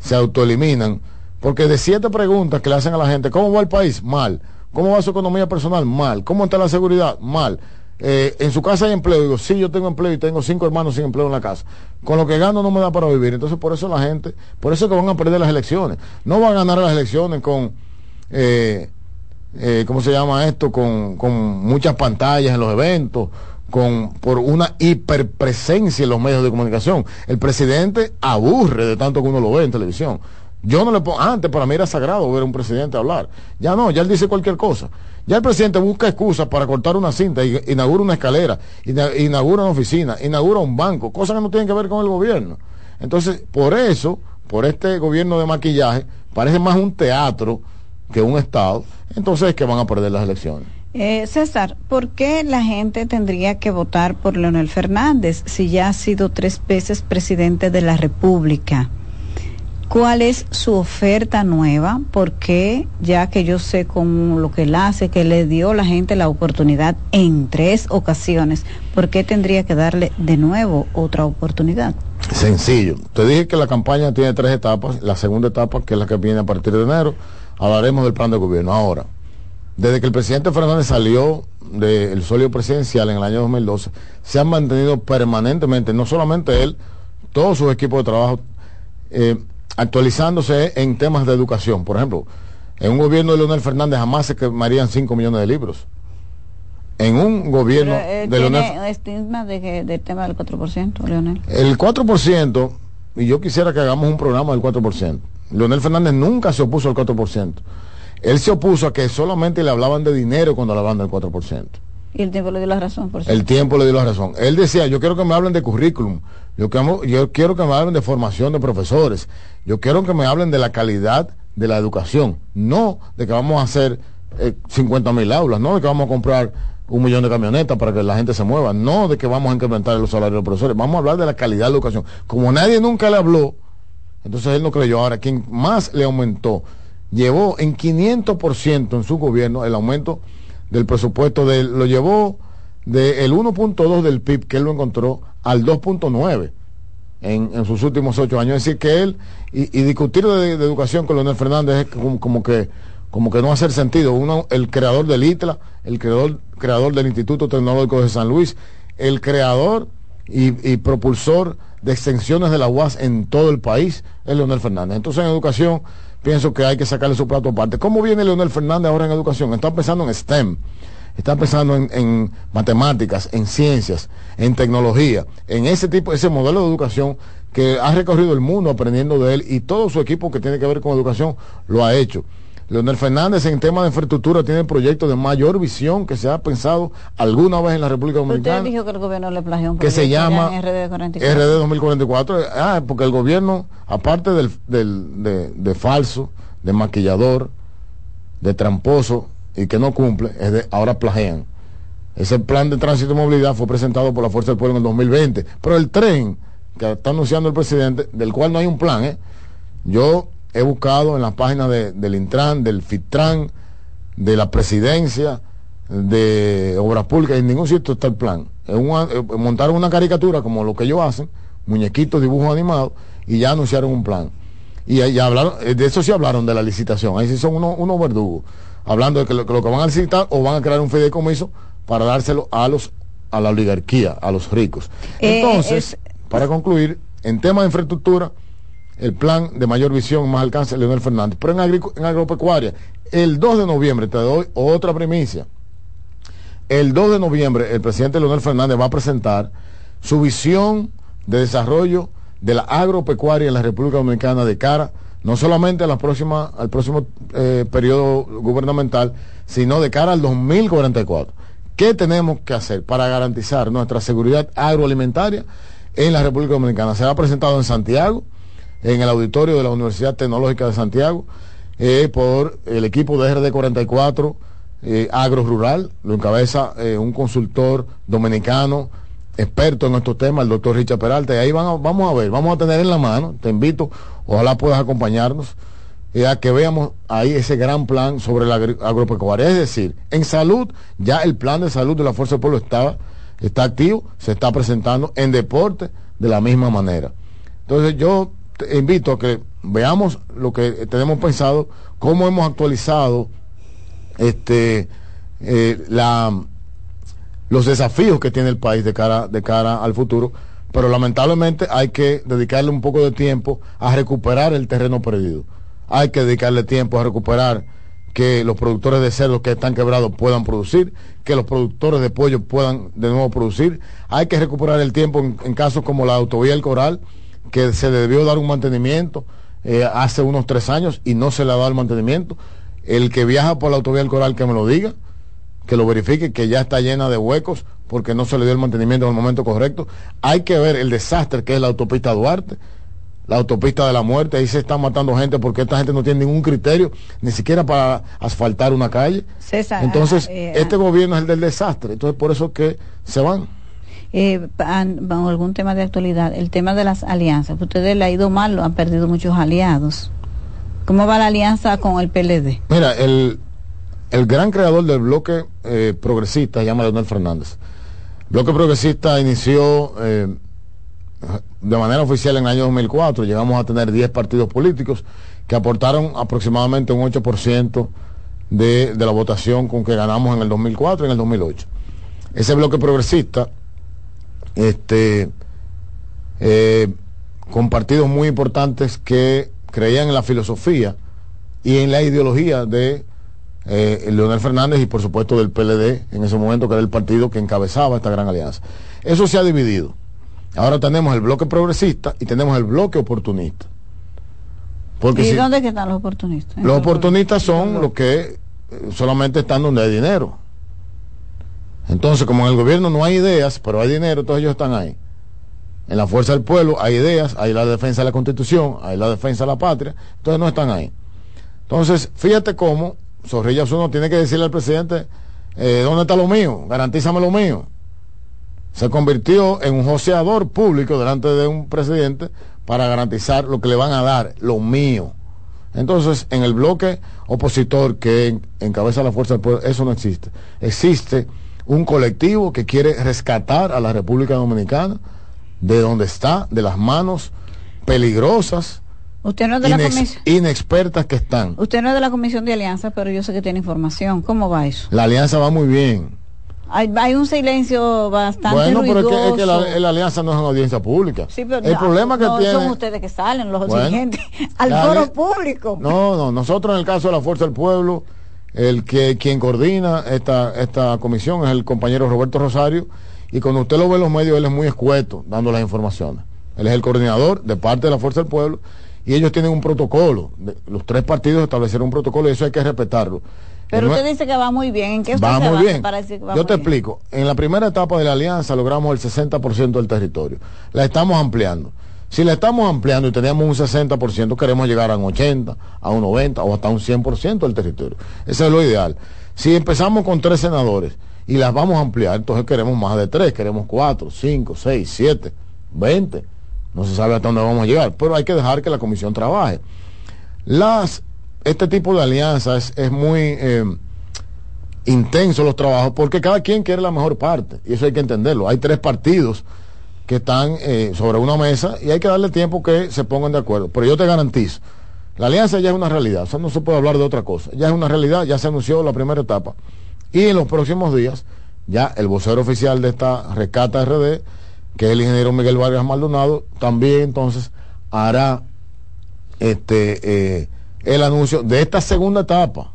se autoeliminan. Porque de siete preguntas que le hacen a la gente, ¿cómo va el país? Mal. ¿Cómo va su economía personal? Mal. ¿Cómo está la seguridad? Mal. Eh, en su casa hay empleo. Digo, sí, yo tengo empleo y tengo cinco hermanos sin empleo en la casa. Con lo que gano no me da para vivir. Entonces, por eso la gente, por eso es que van a perder las elecciones. No van a ganar las elecciones con, eh, eh, ¿cómo se llama esto? Con, con muchas pantallas en los eventos, con, por una hiperpresencia en los medios de comunicación. El presidente aburre de tanto que uno lo ve en televisión. Yo no le pongo, antes para mí era sagrado ver a un presidente hablar. Ya no, ya él dice cualquier cosa. Ya el presidente busca excusas para cortar una cinta, inaugura una escalera, ina- inaugura una oficina, inaugura un banco, cosas que no tienen que ver con el gobierno. Entonces, por eso, por este gobierno de maquillaje, parece más un teatro que un Estado, entonces es que van a perder las elecciones. Eh, César, ¿por qué la gente tendría que votar por Leonel Fernández si ya ha sido tres veces presidente de la República? ¿Cuál es su oferta nueva? Porque ya que yo sé con lo que él hace, que le dio la gente la oportunidad en tres ocasiones, ¿por qué tendría que darle de nuevo otra oportunidad? Sencillo. Te dije que la campaña tiene tres etapas. La segunda etapa, que es la que viene a partir de enero, hablaremos del plan de gobierno. Ahora, desde que el presidente Fernández salió del sólido presidencial en el año 2012, se han mantenido permanentemente, no solamente él, todo su equipo de trabajo, eh, actualizándose en temas de educación. Por ejemplo, en un gobierno de Leonel Fernández jamás se quemarían 5 millones de libros. En un gobierno Pero, eh, de Leonel ¿Tiene estigma de que, del tema del 4%, Leonel? el 4%, y yo quisiera que hagamos un programa del 4%. Leonel Fernández nunca se opuso al 4%. Él se opuso a que solamente le hablaban de dinero cuando hablaban del 4%. Y el tiempo le dio la razón, por El cierto. tiempo le dio la razón. Él decía, yo quiero que me hablen de currículum, yo, quiero- yo quiero que me hablen de formación de profesores, yo quiero que me hablen de la calidad de la educación, no de que vamos a hacer 50 mil aulas, no de que vamos a comprar un millón de camionetas para que la gente se mueva, no de que vamos a incrementar los salarios de los profesores, vamos a hablar de la calidad de la educación. Como nadie nunca le habló, entonces él no creyó. Ahora, quien más le aumentó, llevó en 500% en su gobierno el aumento del presupuesto, de, lo llevó del 1.2 del PIB que él lo encontró al 2.9 en, en sus últimos ocho años. Es decir, que él, y, discutir de, educación con Leonel Fernández es como, que como que no hacer sentido. Uno, el creador del ITLA, el creador, creador del Instituto Tecnológico de San Luis, el creador y, y propulsor de extensiones de la UAS en todo el país, es Leonel Fernández. Entonces en educación pienso que hay que sacarle su plato aparte. ¿Cómo viene Leonel Fernández ahora en educación? Está pensando en STEM, está pensando en, en matemáticas, en ciencias, en tecnología, en ese tipo, ese modelo de educación que ha recorrido el mundo aprendiendo de él y todo su equipo que tiene que ver con educación lo ha hecho. Leonel Fernández en tema de infraestructura tiene proyectos de mayor visión que se ha pensado alguna vez en la República Usted Dominicana dijo que el gobierno le plagió un que se llama RD 44. RD 2044. Ah, porque el gobierno, aparte del, del- de, de falso, de maquillador, de tramposo y que no cumple, es de, ahora plagian. Ese plan de tránsito y movilidad fue presentado por la Fuerza del Pueblo en el 2020. Pero el tren que está anunciando el presidente, del cual no hay un plan, ¿eh? yo he buscado en las páginas de- del Intran, del FITRAN, de la presidencia, de obras públicas, en ningún sitio está el plan. Una- eh, montaron una caricatura como lo que ellos hacen, muñequitos, dibujos animados, y ya anunciaron un plan. Y ya hablaron, eh, de eso sí hablaron de la licitación, ahí sí son unos, unos verdugos, hablando de que lo, que lo que van a licitar o van a crear un fideicomiso para dárselo a los a la oligarquía, a los ricos. Eh, Entonces, para concluir, en tema de infraestructura, el plan de mayor visión, más alcance, Leonel Fernández. Pero en, agropecuaria, el 2 de noviembre, te doy otra primicia. El 2 de noviembre, el presidente Leonel Fernández va a presentar su visión de desarrollo de la agropecuaria en la República Dominicana de cara no solamente a la próxima, al próximo eh, periodo gubernamental, sino de cara al 2044. ¿Qué tenemos que hacer para garantizar nuestra seguridad agroalimentaria en la República Dominicana? Será presentado en Santiago, en el auditorio de la Universidad Tecnológica de Santiago, eh, por el equipo de RD44 eh, Agro Rural, lo encabeza eh, un consultor dominicano, experto en estos temas, el doctor Richard Peralta, y ahí van vamos a ver, vamos a tener en la mano, te invito, ojalá puedas acompañarnos, eh, a que veamos ahí ese gran plan sobre la agropecuaria. Es decir, en salud, ya el plan de salud de la Fuerza del Pueblo está, está activo, se está presentando en deporte de la misma manera. Entonces yo invito a que veamos lo que tenemos pensado, cómo hemos actualizado este eh, la los desafíos que tiene el país de cara de cara al futuro pero lamentablemente hay que dedicarle un poco de tiempo a recuperar el terreno perdido hay que dedicarle tiempo a recuperar que los productores de cerdo que están quebrados puedan producir, que los productores de pollo puedan de nuevo producir. Hay que recuperar el tiempo en, en casos como la autovía El Coral, que se debió dar un mantenimiento eh, hace unos tres años y no se le ha dado el mantenimiento. El que viaja por la autovía El Coral que me lo diga, que lo verifique, que ya está llena de huecos porque no se le dio el mantenimiento en el momento correcto. Hay que ver el desastre que es la autopista Duarte la autopista de la muerte, ahí se están matando gente porque esta gente no tiene ningún criterio, ni siquiera para asfaltar una calle. César, entonces, ah, eh, este gobierno es el del desastre, entonces por eso que se van. Eh, algún tema de actualidad, el tema de las alianzas. Ustedes le ha ido mal, han perdido muchos aliados. ¿Cómo va la alianza con el PLD? Mira, el, el gran creador del bloque eh, progresista se llama Leonel Fernández. Bloque progresista inició eh, de manera oficial en el año 2004. Llegamos a tener 10 partidos políticos que aportaron aproximadamente un 8% de, de la votación con que ganamos en el 2004 y en el 2008. Ese bloque progresista, este, eh, con partidos muy importantes que creían en la filosofía y en la ideología de eh, Leonel Fernández y por supuesto del PLD en ese momento que era el partido que encabezaba esta gran alianza. Eso se ha dividido. Ahora tenemos el bloque progresista y tenemos el bloque oportunista. Porque ¿Y si- dónde están los oportunistas? los oportunistas son los que solamente están donde hay dinero. Entonces, como en el gobierno no hay ideas, pero hay dinero, entonces ellos están ahí. En la fuerza del pueblo hay ideas, hay la defensa de la constitución, hay la defensa de la patria, entonces no están ahí. Entonces, fíjate cómo Zorrilla uno tiene que decirle al presidente, eh, ¿dónde está lo mío? Garantízame lo mío. Se convirtió en un joseador público delante de un presidente para garantizar lo que le van a dar, lo mío. Entonces, en el bloque opositor que en- encabeza la fuerza del pueblo, eso no existe. Existe un colectivo que quiere rescatar a la República Dominicana de donde está, de las manos peligrosas, Usted no es de la inex- comisión. inexpertas que están. Usted no es de la comisión de alianza, pero yo sé que tiene información. ¿Cómo va eso? La alianza va muy bien. Hay, hay un silencio bastante Bueno, pero es que, es que la, ruidoso. la alianza no es una audiencia pública. Sí, pero el no, problema que no tiene... son ustedes que salen, los Bueno, dirigentes, [laughs] al foro público. No, no, nosotros en el caso de la Fuerza del Pueblo, el que quien coordina esta, esta comisión es el compañero Roberto Rosario, y cuando usted lo ve en los medios, él es muy escueto dando las informaciones. Él es el coordinador de parte de la Fuerza del Pueblo, y ellos tienen un protocolo. Los tres partidos establecieron un protocolo y eso hay que respetarlo. Pero es- usted dice que va muy bien. ¿En qué usted Va se muy bien. para decir que va Yo muy te bien? explico. En la primera etapa de la alianza logramos el 60% del territorio. La estamos ampliando. Si la estamos ampliando y teníamos un 60%, queremos llegar a un 80, a un 90 o hasta un 100% del territorio. Ese es lo ideal. Si empezamos con tres senadores y las vamos a ampliar, entonces queremos más de tres, queremos cuatro, cinco, seis, siete, veinte. No se sabe hasta dónde vamos a llegar, pero hay que dejar que la comisión trabaje. Las, este tipo de alianzas es muy... eh, intensos los trabajos porque cada quien quiere la mejor parte y eso hay que entenderlo. Hay tres partidos que están eh, sobre una mesa y hay que darle tiempo que se pongan de acuerdo. Pero yo te garantizo, la alianza ya es una realidad, o sea, no se puede hablar de otra cosa. Ya es una realidad, ya se anunció la primera etapa. Y en los próximos días, ya el vocero oficial de esta Rescata RD, que es el ingeniero Miguel Vargas Maldonado, también entonces hará este eh, el anuncio de esta segunda etapa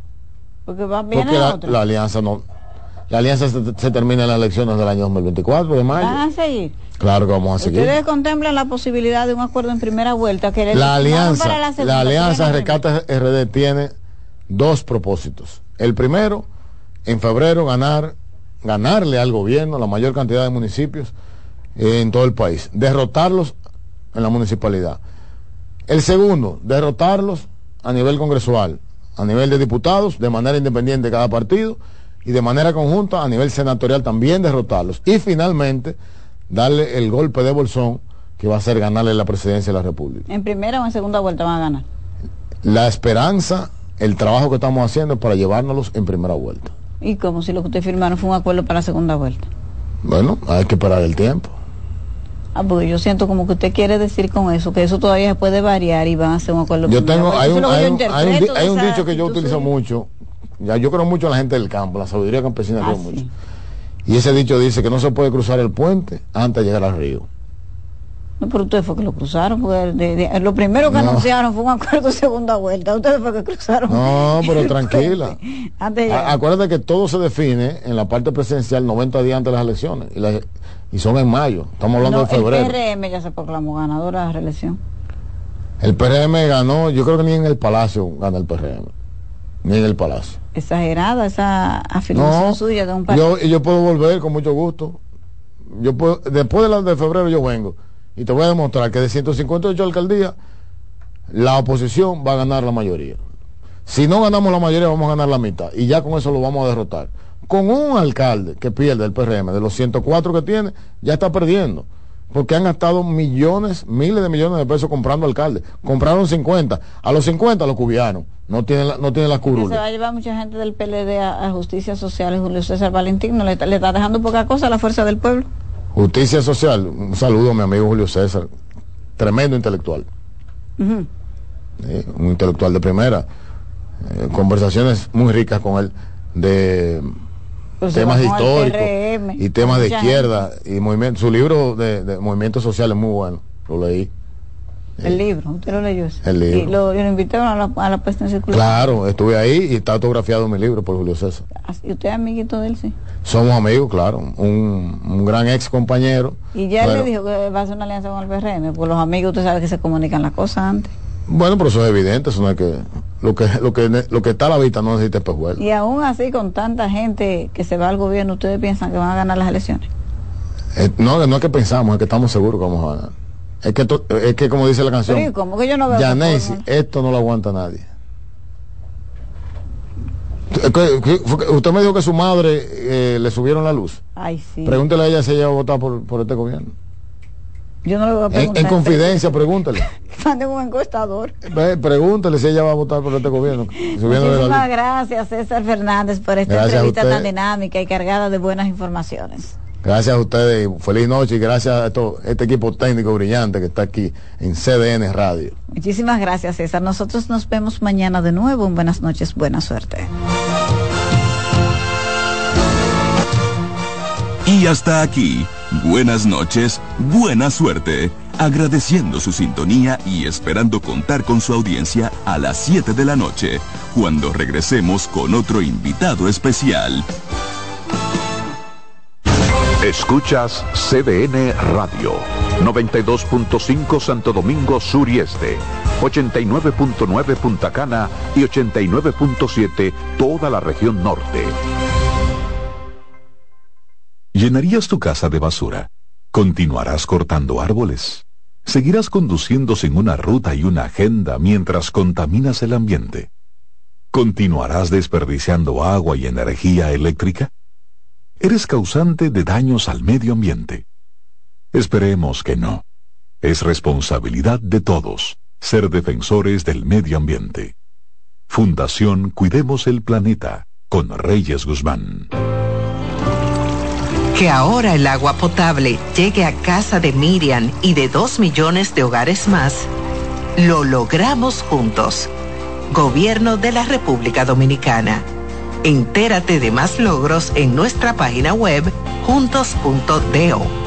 Porque va bien porque la, alianza no la alianza se, se termina en las elecciones del año 2024 de mayo ¿Van a seguir? Claro que vamos a seguir. Ustedes contemplan la posibilidad de un acuerdo en primera vuelta que la alianza para la la, segunda, alianza ¿quieren? Rescate RD tiene dos propósitos. El primero en febrero ganar ganarle al gobierno la mayor cantidad de municipios eh, en todo el país. Derrotarlos en la municipalidad. El segundo derrotarlos a nivel congresual a nivel de diputados de manera independiente cada partido y de manera conjunta a nivel senatorial también derrotarlos. Y finalmente darle el golpe de bolsón que va a ser ganarle la presidencia de la República. En primera o en segunda vuelta van a ganar. La esperanza, el trabajo que estamos haciendo es para llevárnoslos en primera vuelta. Y como si lo que ustedes firmaron fue un acuerdo para la segunda vuelta. Bueno, hay que parar el tiempo. Ah, porque yo siento como que usted quiere decir con eso, que eso todavía se puede variar y van a hacer un acuerdo. Yo tengo, hay un, hay yo un- hay un hay un dicho que yo utilizo suya. mucho, ya yo creo mucho en la gente del campo, la sabiduría campesina Ah, creo mucho. Y ese dicho dice que no se puede cruzar el puente antes de llegar al río. No, pero ustedes fue que lo cruzaron, porque de- de- lo primero que No. anunciaron fue un acuerdo de segunda vuelta. Ustedes fue que cruzaron. No, pero tranquila. [laughs] Antes A-. Acuérdate que todo se define en la parte presidencial 90 días antes de las elecciones. Y, las- y son en mayo. Estamos hablando No, de febrero. El PRM ya se proclamó ganadora de la reelección. El PRM ganó, yo creo que ni en el Palacio gana el PRM. Ni en el Palacio. Exagerada esa afirmación No, suya de un partido. yo, y yo puedo volver con mucho gusto. Yo puedo, después de, la, de febrero yo vengo y te voy a demostrar que de 158 alcaldías, la oposición va a ganar la mayoría. Si no ganamos la mayoría, vamos a ganar la mitad. Y ya con eso lo vamos a derrotar. Con un alcalde que pierde el PRM, de los 104 que tiene, ya está perdiendo. Porque han gastado millones, miles de millones de pesos comprando alcaldes. Compraron 50. A los 50 los cubianos. No tienen, la- no tienen las Que se curules. va a llevar mucha gente del PLD a, a Justicia Social Julio César Valentín no le, está- le está dejando poca cosa a la fuerza del pueblo. Justicia social. Un saludo a mi amigo Julio César. Tremendo intelectual. Eh, un intelectual de primera. Eh, conversaciones muy ricas con él de Pues temas históricos y temas de izquierda y movimiento. Su libro de, de movimientos sociales es muy bueno. Lo leí. El libro, usted lo leyó. El libro. Y lo, y lo invitaron a la, a la puesta en circulación. Claro, estuve ahí y está autografiado mi libro por Julio César. Y usted es amiguito de él, sí. Somos amigos, claro. Un, un gran ex compañero. Y ya él Bueno, le dijo que va a hacer una alianza con el PRM, porque los amigos usted sabe que se comunican las cosas antes. Bueno, pero eso es evidente, eso no es que lo que lo que lo que está a la vista no necesita espejuelo. Y aún así, con tanta gente que se va al gobierno, ¿ustedes piensan que van a ganar las elecciones? Eh, no, no es que pensamos, es que estamos seguros que vamos a ganar. Es que, to- es que como dice la canción, Pero ¿y cómo que yo no veo otra Yanesi, esto no lo aguanta nadie. Eh, ¿Qué- qué- fue que Usted me dijo que su madre eh, le subieron la luz. Ay, sí. Pregúntele a ella si ella va a votar por, por este gobierno. Yo no le voy a En, preguntar. en confidencia, pregúntele. [laughs] Manden un encuestador. Ve, Pregúntele si ella va a votar por este gobierno. Muchísimas gracias, César Fernández, por esta Gracias entrevista tan dinámica y cargada de buenas informaciones. Gracias a ustedes feliz noche y gracias a esto- este equipo técnico brillante que está aquí en CDN Radio. Muchísimas gracias, César. Nosotros nos vemos mañana de nuevo. Buenas noches, buena suerte. Y hasta aquí, buenas noches, buena suerte, agradeciendo su sintonía y esperando contar con su audiencia a las 7 de la noche, cuando regresemos con otro invitado especial. Escuchas CDN Radio, 92.5 Santo Domingo Sur y Este, 89.9 Punta Cana y 89.7 toda la región norte. ¿Llenarías tu casa de basura? ¿Continuarás cortando árboles? ¿Seguirás conduciendo sin una ruta y una agenda mientras contaminas el ambiente? ¿Continuarás desperdiciando agua y energía eléctrica? ¿Eres causante de daños al medio ambiente? Esperemos que no. Es responsabilidad de todos ser defensores del medio ambiente. Fundación Cuidemos el Planeta con Reyes Guzmán. Que ahora el agua potable llegue a casa de Miriam y de dos millones de hogares más, lo logramos juntos. Gobierno de la República Dominicana. Entérate de más logros en nuestra página web juntos.do.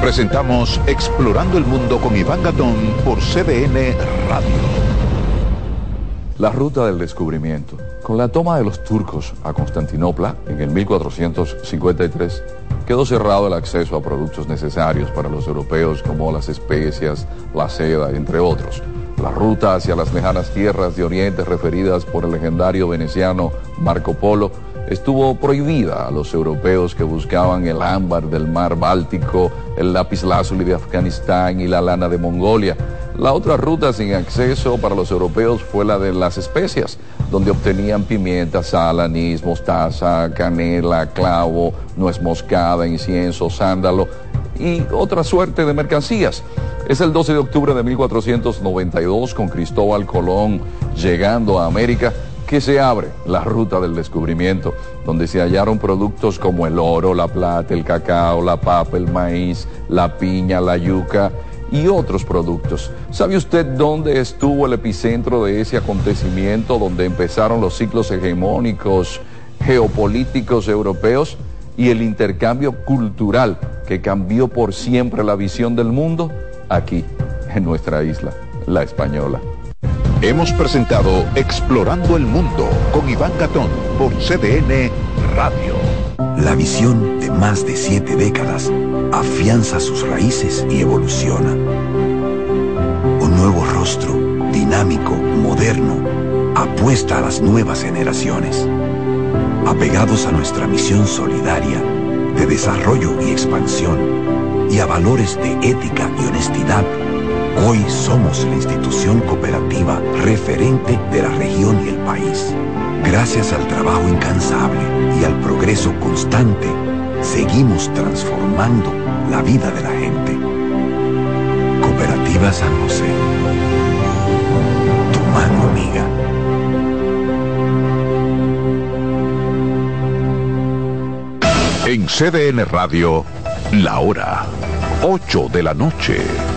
Presentamos Explorando el Mundo con Iván Gatón por CDN Radio. La ruta del descubrimiento. Con la toma de los turcos a Constantinopla en el 1453, quedó cerrado el acceso a productos necesarios para los europeos como las especias, la seda, entre otros. La ruta hacia las lejanas tierras de Oriente referidas por el legendario veneciano Marco Polo estuvo prohibida a los europeos que buscaban el ámbar del mar Báltico, el lapislázuli de Afganistán y la lana de Mongolia. La otra ruta sin acceso para los europeos fue la de las especias, donde obtenían pimienta, sal, anís, mostaza, canela, clavo, nuez moscada, incienso, sándalo y otra suerte de mercancías. Es el 12 de octubre de 1492 con Cristóbal Colón llegando a América que se abre la ruta del descubrimiento, donde se hallaron productos como el oro, la plata, el cacao, la papa, el maíz, la piña, la yuca y otros productos. ¿Sabe usted dónde estuvo el epicentro de ese acontecimiento, donde empezaron los ciclos hegemónicos geopolíticos europeos y el intercambio cultural que cambió por siempre la visión del mundo? Aquí, en nuestra isla, la española. Hemos presentado Explorando el Mundo con Iván Gatón por CDN Radio. La visión de más de siete décadas afianza sus raíces y evoluciona. Un nuevo rostro, dinámico, moderno, apuesta a las nuevas generaciones. Apegados a nuestra misión solidaria de desarrollo y expansión y a valores de ética y honestidad, hoy somos la institución cooperativa referente de la región y el país. Gracias al trabajo incansable y al progreso constante, seguimos transformando la vida de la gente. Cooperativa San José. Tu mano amiga. En CDN Radio, la hora 8 de la noche.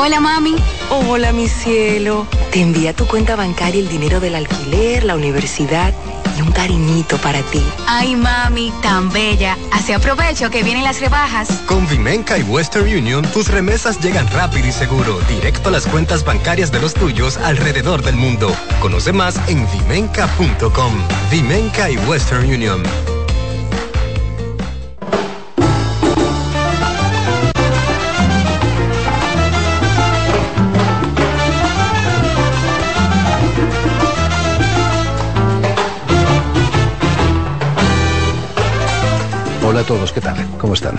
Hola mami. Hola mi cielo. Te envía tu cuenta bancaria el dinero del alquiler, la universidad y un cariñito para ti. Ay mami, tan bella. Así aprovecho que vienen las rebajas. Con Vimenca y Western Union, tus remesas llegan rápido y seguro, directo a las cuentas bancarias de los tuyos alrededor del mundo. Conoce más en vimenca.com. Vimenca y Western Union. Hola a todos, ¿qué tal? ¿Cómo están?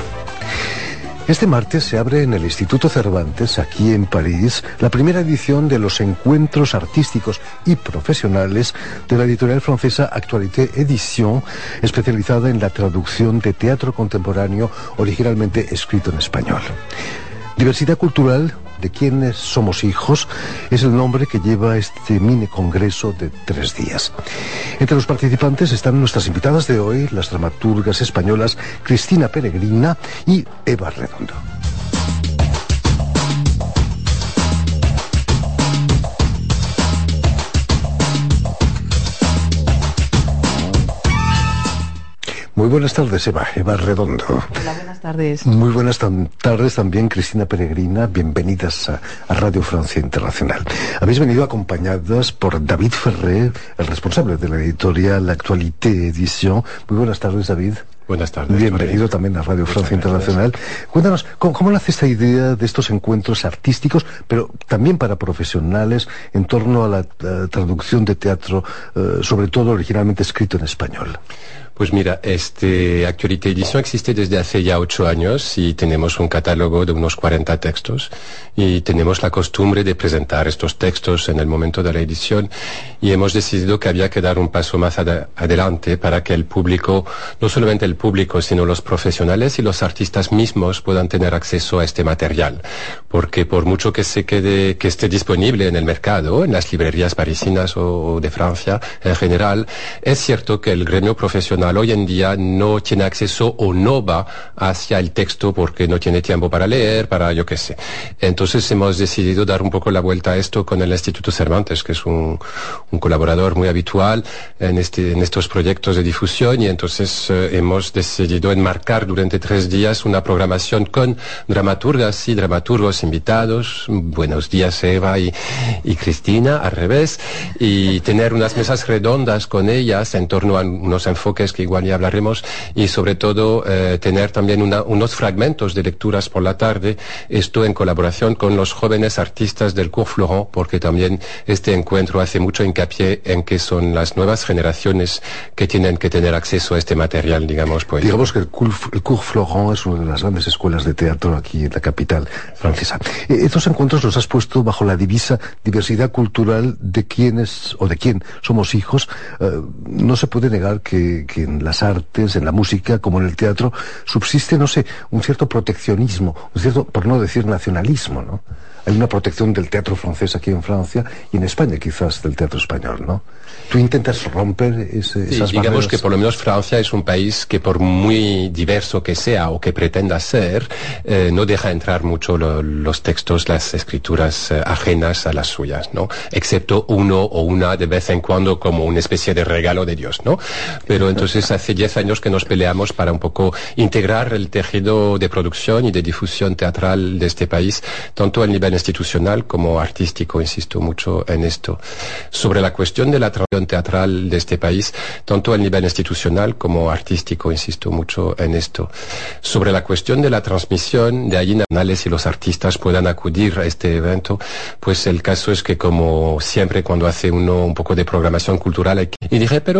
Este martes se abre en el Instituto Cervantes, aquí en París, la primera edición de los encuentros artísticos y profesionales de la editorial francesa Actualité Edition, especializada en la traducción de teatro contemporáneo originalmente escrito en español. Diversidad cultural, de quienes somos hijos, es el nombre que lleva este mini congreso de tres días. Entre los participantes están nuestras invitadas de hoy, las dramaturgas españolas Cristina Peregrina y Eva Redondo. Muy buenas tardes, Eva, Eva Redondo. Hola, buenas tardes. Muy buenas tardes también, Cristina Peregrina. Bienvenidas a, a, Radio Francia Internacional. Habéis venido acompañadas por David Ferrer, el responsable de la editorial Actualité Edition. Muy buenas tardes, David. Buenas tardes. Bienvenido María. también a Radio Muchas Francia gracias. Internacional. Cuéntanos, ¿cómo, ¿cómo nace esta idea de estos encuentros artísticos, pero también para profesionales, en torno a la eh, traducción de teatro, eh, sobre todo originalmente escrito en español? Pues mira, este Actualité Edición existe desde hace ya ocho años y tenemos un catálogo de unos 40 textos y tenemos la costumbre de presentar estos textos en el momento de la edición y hemos decidido que había que dar un paso más ad adelante para que el público, no solamente el público, sino los profesionales y los artistas mismos puedan tener acceso a este material. Porque por mucho que se quede, que esté disponible en el mercado, en las librerías parisinas o, o de Francia en general, es cierto que el gremio profesional hoy en día no tiene acceso o no va hacia el texto porque no tiene tiempo para leer, para yo qué sé. Entonces hemos decidido dar un poco la vuelta a esto con el Instituto Cervantes, que es un, colaborador muy habitual en, este, en estos proyectos de difusión y entonces eh, hemos decidido enmarcar durante tres días una programación con dramaturgas y dramaturgos invitados. Buenos días Eva y, y Cristina, al revés, y tener unas mesas redondas con ellas en torno a unos enfoques que igual ya hablaremos, y sobre todo eh, tener también una, unos fragmentos de lecturas por la tarde, esto en colaboración con los jóvenes artistas del Cours Florent, porque también este encuentro hace mucho hincapié en que son las nuevas generaciones que tienen que tener acceso a este material, digamos, poético. Digamos que el Cours, Florent es una de las grandes escuelas de teatro aquí en la capital francesa. Eh, estos encuentros los has puesto bajo la divisa diversidad cultural de quienes o de quién somos hijos. Eh, no se puede negar que, que en las artes, en la música, como en el teatro, subsiste, no sé, un cierto proteccionismo, un cierto, por no decir nacionalismo, ¿no? Hay una protección del teatro francés aquí en Francia y en España quizás del teatro español, ¿no? Tú intentas romper ese, Sí, esas digamos barreras. que por lo menos Francia es un país que por muy diverso que sea o que pretenda ser, eh, no deja entrar mucho lo- los textos, las escrituras eh, ajenas a las suyas, ¿no? Excepto uno o una de vez en cuando como una especie de regalo de Dios, ¿no? Pero entonces hace 10 años que nos peleamos para un poco integrar el tejido de producción y de difusión teatral de este país, tanto a nivel institucional como artístico, insisto mucho en esto. Sobre la cuestión de la tradición teatral de este país, tanto a nivel institucional como artístico, insisto mucho en esto. Sobre la cuestión de la transmisión, de ahí nacionales y los artistas puedan acudir a este evento, pues el caso es que como siempre cuando hace uno un poco de programación cultural, y dije, pero